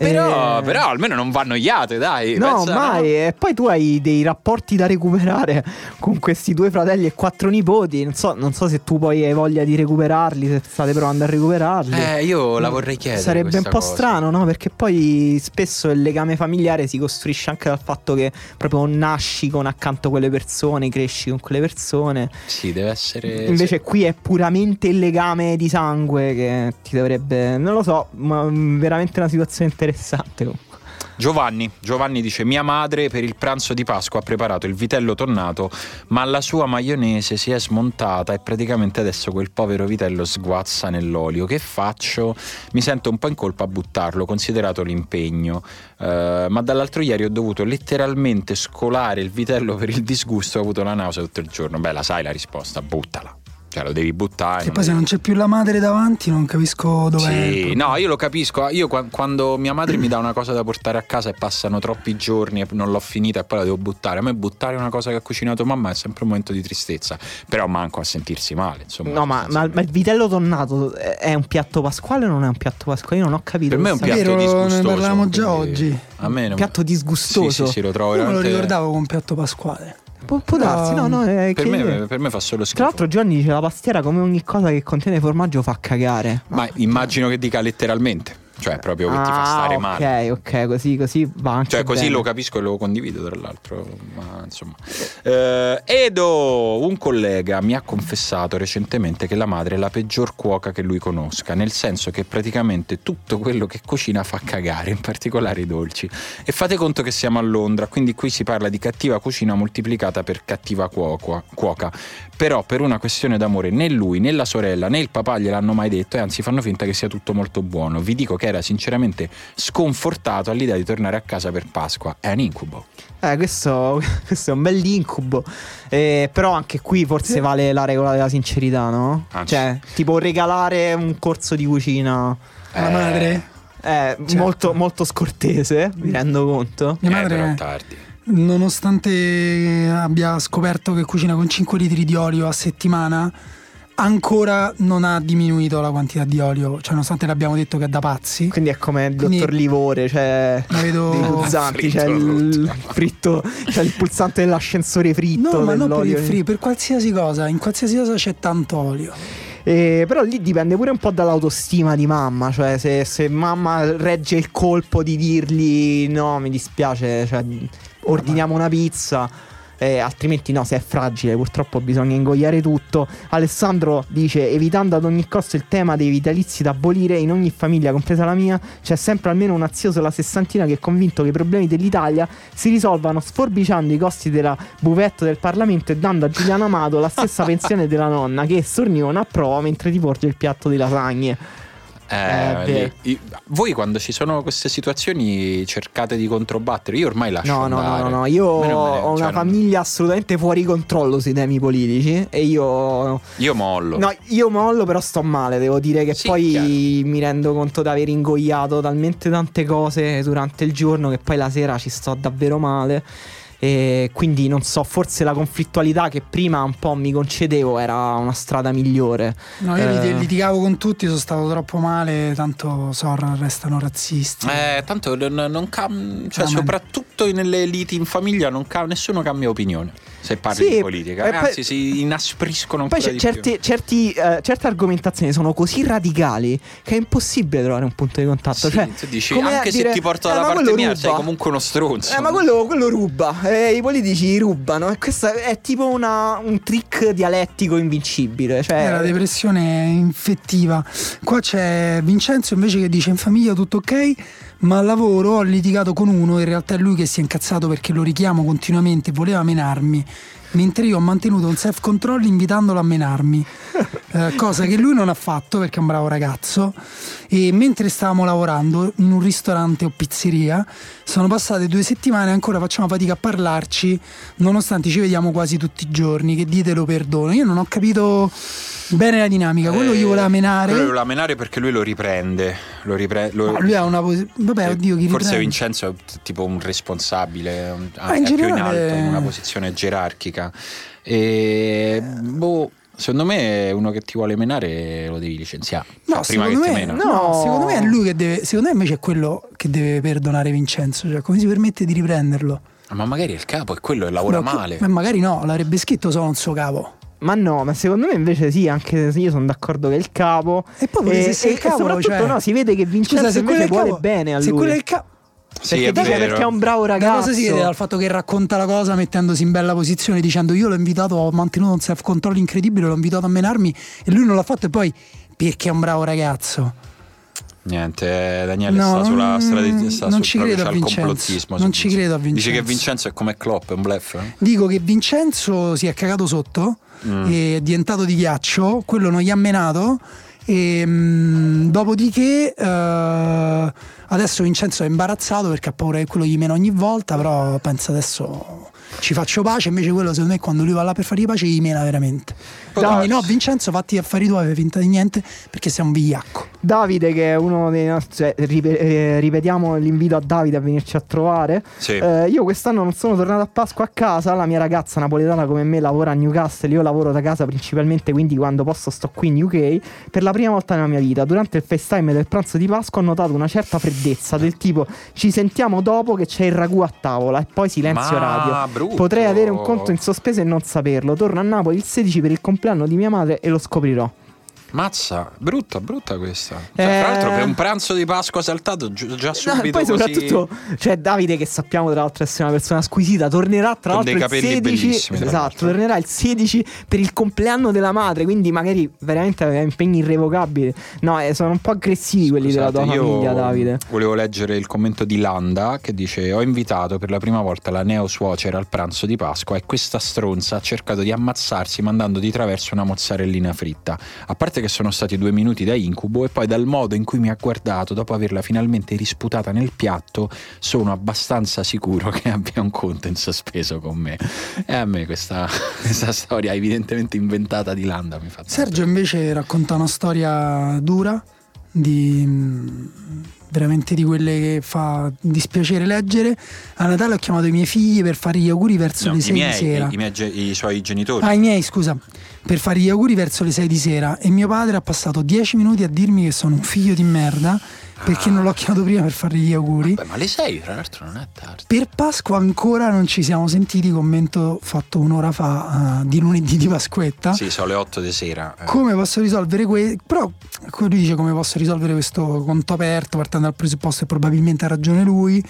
Però, Eh, però almeno non va annoiate, dai. No, pensa, mai. E poi tu hai dei rapporti da recuperare con questi due fratelli e quattro nipoti. Non so, non so se tu poi hai voglia di recuperarli, se state provando a recuperarli. Eh, io la vorrei chiedere. Sarebbe un po' cosa. strano, no? Perché poi spesso il legame familiare si costruisce anche dal fatto che proprio nasci con accanto quelle persone, cresci con quelle persone. Sì, deve essere. Invece qui è puramente il legame di sangue che ti dovrebbe. Non lo so, ma mm, veramente una situazione interessante. Comunque. Giovanni, Giovanni dice mia madre per il pranzo di Pasqua ha preparato il vitello tonnato ma la sua maionese si è smontata e praticamente adesso quel povero vitello sguazza nell'olio che faccio? Mi sento un po' in colpa a buttarlo considerato l'impegno Eh, ma dall'altro ieri ho dovuto letteralmente scolare il vitello per il disgusto ho avuto la nausea tutto il giorno beh la sai la risposta buttala cioè lo devi buttare Che poi se non c'è più la madre davanti non capisco dov'è. il sì, problema. no, io lo capisco. Io qua- quando mia madre mi dà una cosa da portare a casa e passano troppi giorni e non l'ho finita e poi la devo buttare, a me buttare una cosa che ha cucinato mamma è sempre un momento di tristezza. Però manco a sentirsi male. Insomma, No, ma, ma- ma il vitello tonnato è è un piatto pasquale o non è un piatto pasquale? Io non ho capito. per me è un piatto Vero, ne disgustoso. parlavamo già oggi. A me non... Piatto disgustoso. Sì, sì, sì, lo trovo Io me lo veramente- ricordavo come un piatto pasquale. Può, può darsi, no, no. È Per che- me, per me fa solo schifo. Tra l'altro, Gianni dice la pastiera come ogni cosa che contiene formaggio fa cagare. Ma immagino che dica letteralmente, cioè proprio che ti fa Ah, stare ok, male. ok, così, così va anche. Cioè, così bene. lo capisco e lo condivido, tra l'altro. Ma insomma. Eh, Edo, un collega, mi ha confessato recentemente che la madre è la peggior cuoca che lui conosca, nel senso che praticamente tutto quello che cucina fa cagare, in particolare i dolci. E fate conto che siamo a Londra, quindi qui si parla di cattiva cucina moltiplicata per cattiva cuoca. cuoca. Però per una questione d'amore né lui né la sorella né il papà gliel'hanno mai detto e anzi fanno finta che sia tutto molto buono. Vi dico che era sinceramente sconfortato all'idea di tornare a casa per Pasqua. È un incubo. Eh, questo, questo è un bell'incubo. Eh, però anche qui forse vale la regola della sincerità, no? Anzi. Cioè, tipo regalare un corso di cucina. La Eh, madre, È molto, molto scortese, mi rendo conto. mia eh, però madre, tardi. nonostante abbia scoperto che cucina con 5 litri di olio a settimana, ancora non ha diminuito la quantità di olio. Cioè, nonostante l'abbiamo detto che è da pazzi. Quindi è come il Quindi- dottor Livore, cioè La vedo- pulsanti, Fritto c'è il tutto. fritto, c'è il pulsante dell'ascensore fritto. No, ma non per il free, per qualsiasi cosa, in qualsiasi cosa c'è tanto olio. Eh, però lì dipende pure un po' dall'autostima di mamma, cioè se, se mamma regge il colpo di dirgli no, mi dispiace, cioè, ordiniamo una pizza. Eh, altrimenti no, se è fragile purtroppo bisogna ingoiare tutto. Alessandro dice evitando ad ogni costo il tema dei vitalizi da abolire in ogni famiglia, compresa la mia, c'è sempre almeno un azio sulla sessantina che è convinto che i problemi dell'Italia si risolvano sforbiciando i costi della buvetta del Parlamento e dando a Giuliano Amato la stessa pensione della nonna che sorniona a prova mentre ti porge il piatto di lasagne. Eh, Eh, beh. lì- i- voi quando ci sono queste situazioni cercate di controbattere. Io ormai lascio No, no, no, no, no, io me ne- ho cioè, una non- famiglia assolutamente fuori controllo sui temi politici e io Io mollo. No, io mollo, però sto male. Devo dire che Sì, poi chiaro. mi rendo conto di aver ingoiato talmente tante cose durante il giorno che poi la sera ci sto davvero male. E quindi non so, forse la conflittualità che prima un po' mi concedevo era una strada migliore. No, io Eh. lit- litigavo con tutti, sono stato troppo male, tanto so, restano razzisti. Eh, tanto non, non cam- cioè, soprattutto nelle liti in famiglia non ca- nessuno cambia opinione se parli Sì, di politica. e poi- Anzi, si inaspriscono Poi ancora c'è- di più. certi, certi, eh, certe argomentazioni sono così radicali che è impossibile trovare un punto di contatto. Sì, cioè, tu dici, anche se dire, ti porto "Eh, dalla ma parte mia, ruba." sei comunque uno stronzo. Eh, ma quello, quello ruba, eh, i politici rubano e questo è tipo una- un trick dialettico invincibile. Cioè, È la depressione infettiva. Qua c'è Vincenzo invece che dice in famiglia tutto ok, ma al lavoro ho litigato con uno, in realtà è lui che si è incazzato perché lo richiamo continuamente voleva menarmi. Mentre io ho mantenuto un self control invitandolo a menarmi, Eh, cosa che lui non ha fatto perché è un bravo ragazzo. E mentre stavamo lavorando in un ristorante o pizzeria, sono passate due settimane e ancora facciamo fatica a parlarci, nonostante ci vediamo quasi tutti i giorni. Che dite lo perdono? Io non ho capito bene la dinamica. Quello gli voleva menare. Quello voleva menare perché lui lo riprende. Lo ripre- lo- Ma lui ha una posizione. Vabbè, eh, oddio, chi Forse riprende? Vincenzo è tipo un responsabile, un- in è più in generale- alto, in una posizione gerarchica. E boh, secondo me uno che ti vuole menare lo devi licenziare. No, Cioè, prima che secondo ti me, mena. no, No. secondo me è lui che deve. Secondo me invece è quello che deve perdonare Vincenzo. Cioè, come si permette di riprenderlo? Ma magari è il capo è quello e lavora No, male. Ma magari no, l'avrebbe scritto solo un suo capo. Ma no, ma secondo me invece sì, anche se io sono d'accordo che è il capo. E poi pure se sei il capo, soprattutto cioè- no, si vede che Vincenzo Scusa, se quello è invece il vuole capo, bene a se lui. quello è il capo. Sì, perché vero. perché è un bravo La ragazzo. cosa si vede dal fatto che racconta la cosa mettendosi in bella posizione dicendo io l'ho invitato, ho mantenuto un self control incredibile, l'ho invitato a menarmi e lui non l'ha fatto e poi perché è un bravo ragazzo. Niente, Daniele No, sta sulla non- strada di sta non sul ci credo a Vincenzo. Non ci credo a Dice che Vincenzo. Vincenzo è come Klopp, è un bluff. eh? Dico che Vincenzo si è cagato sotto, Mm. è diventato di ghiaccio, quello non gli ha menato. E, mm, dopodiché eh, adesso Vincenzo è imbarazzato perché ha paura che quello gli mena ogni volta, però pensa adesso ci faccio pace, invece quello secondo me quando lui va là per fare pace gli mena veramente. Quindi no, Vincenzo fatti gli affari tuoi, fai finta di niente perché sei un vigliacco. Davide, che è uno dei nostri. cioè, eh, ripetiamo l'invito a Davide a venirci a trovare. Sì. Eh, io quest'anno non sono tornato a Pasqua a casa. La mia ragazza napoletana come me lavora a Newcastle. Io lavoro da casa principalmente, quindi quando posso sto qui in UK. Per la prima volta nella mia vita, durante il FaceTime del pranzo di Pasqua, ho notato una certa freddezza del tipo ci sentiamo dopo che c'è il ragù a tavola e poi silenzio Ma radio. brutto. Potrei avere un conto in sospeso e non saperlo. Torno a Napoli il 16 per il compleanno di mia madre e lo scoprirò. Mazza, brutta, brutta questa. Eh. Tra l'altro, per un pranzo di Pasqua saltato, gi- già No, subito poi così. soprattutto cioè Davide che sappiamo tra l'altro essere una persona squisita tornerà tra Con l'altro dei il capelli 16 bellissimi, tra esatto tornerà il 16 per il compleanno della madre quindi magari veramente aveva impegni irrevocabili no eh, sono un po' aggressivi quelli della tua Scusate, famiglia Davide Volevo leggere il commento di Landa che dice: Ho invitato per la prima volta la neo suocera al pranzo di Pasqua e questa stronza ha cercato di ammazzarsi mandando di traverso una mozzarellina fritta. A parte parte che sono stati due minuti da incubo e poi dal modo in cui mi ha guardato dopo averla finalmente risputata nel piatto sono abbastanza sicuro che abbia un conto in sospeso con me. E a me questa, questa storia evidentemente inventata di Landa mi fa... Sergio invece racconta una storia dura di veramente di quelle che fa dispiacere leggere. A Natale ho chiamato i miei figli per fare gli auguri verso No, le i 6 miei, di sera. i, miei i suoi genitori. Ah, i miei, scusa, per fare gli auguri verso le 6 di sera e mio padre ha passato 10 minuti a dirmi che sono un figlio di merda perché non l'ho chiamato prima per fargli gli auguri. Beh, ma le 6 tra l'altro non è tardi. Per Pasqua ancora non ci siamo sentiti, commento fatto un'ora fa eh, di lunedì di Pasquetta. Sì, sono le 8 di sera. eh. Come posso risolvere questo? Però lui dice come posso risolvere questo conto aperto partendo dal presupposto che probabilmente ha ragione lui.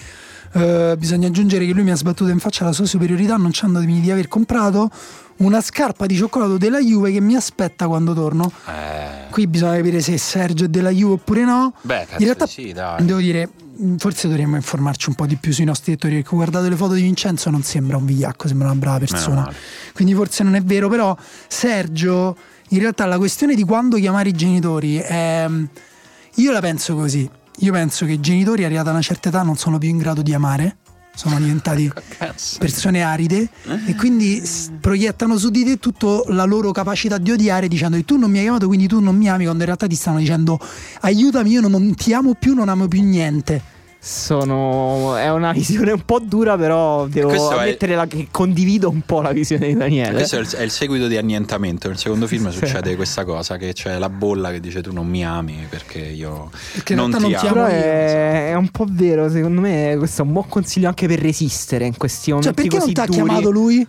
Eh, bisogna aggiungere che lui mi ha sbattuto in faccia la sua superiorità annunciandomi di aver comprato una scarpa di cioccolato della Juve che mi aspetta quando torno. Eh, Qui bisogna capire se Sergio è della Juve oppure no. beh, In realtà sì, dai. devo dire, forse dovremmo informarci un po' di più sui nostri lettori perché ho guardato le foto di Vincenzo non sembra un vigliacco, sembra una brava persona. Quindi forse non è vero, però Sergio, in realtà la questione di quando chiamare i genitori è... Io la penso così. Io penso che i genitori arrivati a una certa età non sono più in grado di amare, sono diventati Cazzo. persone aride e quindi proiettano su di te tutta la loro capacità di odiare dicendo tu non mi hai chiamato quindi tu non mi ami quando in realtà ti stanno dicendo aiutami io non ti amo più non amo più niente Sono. È una visione un po' dura, però devo Questo è- ammettere la- che condivido un po' la visione di Daniele. Questo è il, è il seguito di annientamento. Nel secondo film succede questa cosa: che c'è la bolla che dice tu non mi ami perché io Perché non ti non ti amo. Però è, è un po' vero, secondo me questo è un buon consiglio anche per resistere in questi momenti cioè perché non ti ha chiamato lui?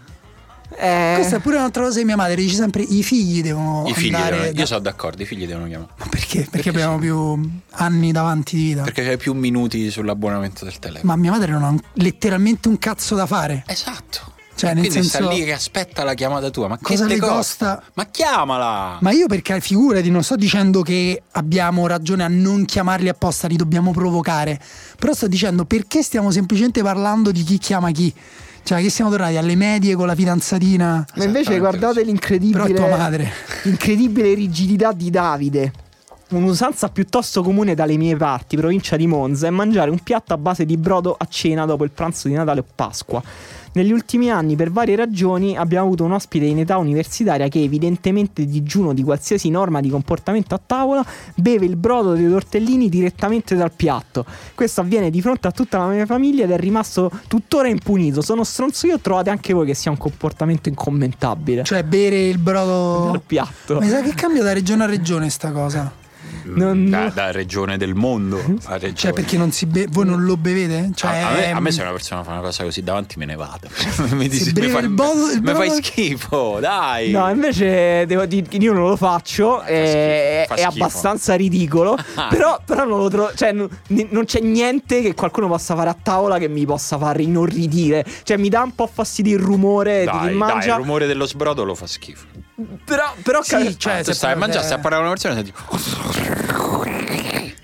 Eh, questa è pure un'altra cosa che mia madre dice sempre i figli devono I figli devono- da- Io sono d'accordo, i figli devono chiamare. Ma perché? perché abbiamo più anni davanti di vita Perché c'hai più minuti sull'abbonamento del telefono. ma mia madre non ha letteralmente un cazzo da fare Esatto. Cioè, nel Quindi senso- sta lì che aspetta la chiamata tua. Ma Cosa che le te costa? Ma chiamala! Ma io perché figurati, non sto dicendo che abbiamo ragione a non chiamarli apposta, li dobbiamo provocare. Però sto dicendo perché stiamo semplicemente parlando di chi chiama chi. Cioè, che siamo tornati alle medie con la fidanzatina. Ma invece guardate l'incredibile Però è tua madre. Incredibile rigidità di Davide. Un'usanza piuttosto comune dalle mie parti, provincia di Monza, è mangiare un piatto a base di brodo a cena dopo il pranzo di Natale o Pasqua. Negli ultimi anni, per varie ragioni, abbiamo avuto un ospite in età universitaria che, evidentemente digiuno di qualsiasi norma di comportamento a tavola, beve il brodo dei tortellini direttamente dal piatto. Questo avviene di fronte a tutta la mia famiglia ed è rimasto tuttora impunito. Sono stronzo io, trovate anche voi che sia un comportamento incommentabile. Cioè, bere il brodo. dal piatto. Ma sa che cambia da regione a regione sta cosa? Non- da, da regione del mondo a regione. Cioè, perché non si be- voi non lo bevete? Cioè, a, a me, a me ehm, se una persona fa una cosa così davanti me ne vado. mi, Si mi fai, il brodo- il mi fai schifo, dai. No, invece devo dire che io non lo faccio, è, fa è schifo. abbastanza ridicolo. Ah. però, però non lo trovo. Cioè, non, non c'è niente che qualcuno possa fare a tavola che mi possa far inorridire. Cioè, mi dà un po' fastidio il rumore dai, di chi dai, il rumore dello sbrodo lo fa schifo. Però, però Sì, ca- cioè, tu se stai a mangiare, stai a parlare con una persona e senti.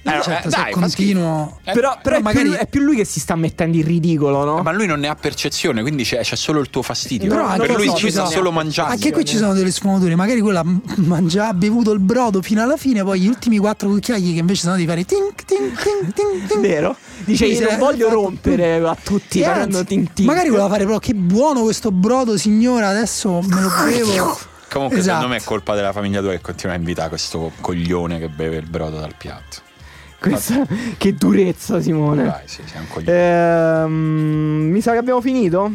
Eh, certo, eh, dai, continuo. Eh, però, però però è, magari- più, è più lui che si sta mettendo in ridicolo, no? Ma lui non ne ha percezione, quindi c'è, c'è solo il tuo fastidio. Però per anche lui so, ci sta so. solo mangiando. Anche qui ci sono delle sfumature, magari quella mangia, ha bevuto il brodo fino alla fine, poi gli ultimi quattro cucchiai che invece sono di fare tink tink tink tink tink. Vero? Dice Quindi io se- non voglio rompere a tutti facendo anzi, tin tin. Magari voleva fare però che buono questo brodo signora, adesso me lo bevo. Comunque, Esatto. secondo me è colpa della famiglia tua che continua a invitare questo coglione che beve il brodo dal piatto. Questa- che durezza, Simone. Dai, sì, sei un coglione. Ehm, mi sa che abbiamo finito.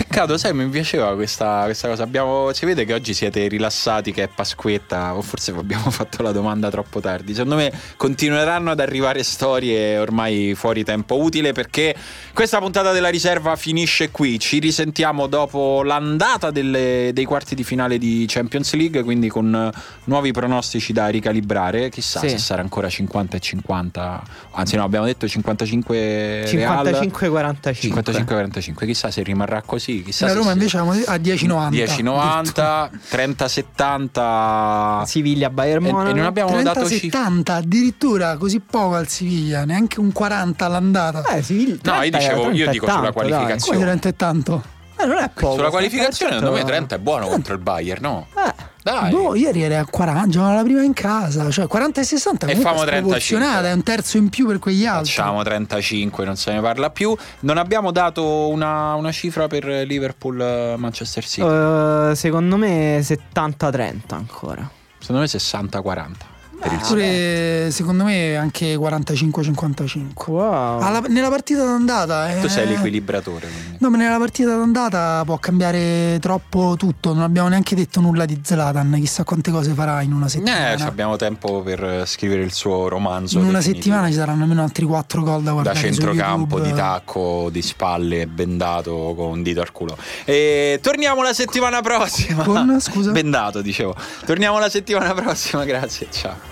Peccato, sai, mi piaceva questa, questa cosa. Abbiamo, si vede che oggi siete rilassati, che è Pasquetta, o forse abbiamo fatto la domanda troppo tardi. Secondo me continueranno ad arrivare storie ormai fuori tempo utile perché questa puntata della riserva finisce qui. Ci risentiamo dopo l'andata delle- dei quarti di finale di Champions League, quindi con nuovi pronostici da ricalibrare. Chissà Sì. se sarà ancora 50 e 50. Anzi, no, abbiamo detto 55 Real. 55-45. 55-45, chissà se rimarrà così. Chissà La Roma invece a 10,90. 10-90, 30-70 Siviglia Bayern e, e Monaco. non abbiamo dato cifre. 30-70, addirittura così poco al Siviglia, neanche un 40 all'andata. Eh, Siviglia. No, io 30 dicevo- 30 io dico sulla tanto, qualificazione. Come 30 è tanto? dai. Eh, non è poco. Sulla qualificazione, secondo me 30 30 è buono contro il Bayern, no? Eh, Dai. Boh, ieri era a 40, giocavano la prima in casa, cioè 40 e 60 E famo è sproporzionata, 35. è un terzo in più per quegli altri. Facciamo 35, non se ne parla più. Non abbiamo dato una, una cifra per Liverpool-Manchester City. Eh, secondo me 70-30 ancora. Secondo me 60-40. Per il Pure secondo me anche 45-55. Wow. Alla- nella partita d'andata Tu sei eh, l'equilibratore. quindi. No, ma nella partita d'andata può cambiare troppo tutto. Non abbiamo neanche detto nulla di Zlatan. Chissà quante cose farà in una settimana. Eh, abbiamo tempo per scrivere il suo romanzo. in una definitivo. settimana ci saranno almeno altri 4 gol da da guardare. su centrocampo, di tacco, di spalle, bendato con un dito al culo. E torniamo la settimana prossima. Con, scusa? Bendato, dicevo. Torniamo la settimana prossima, grazie, ciao.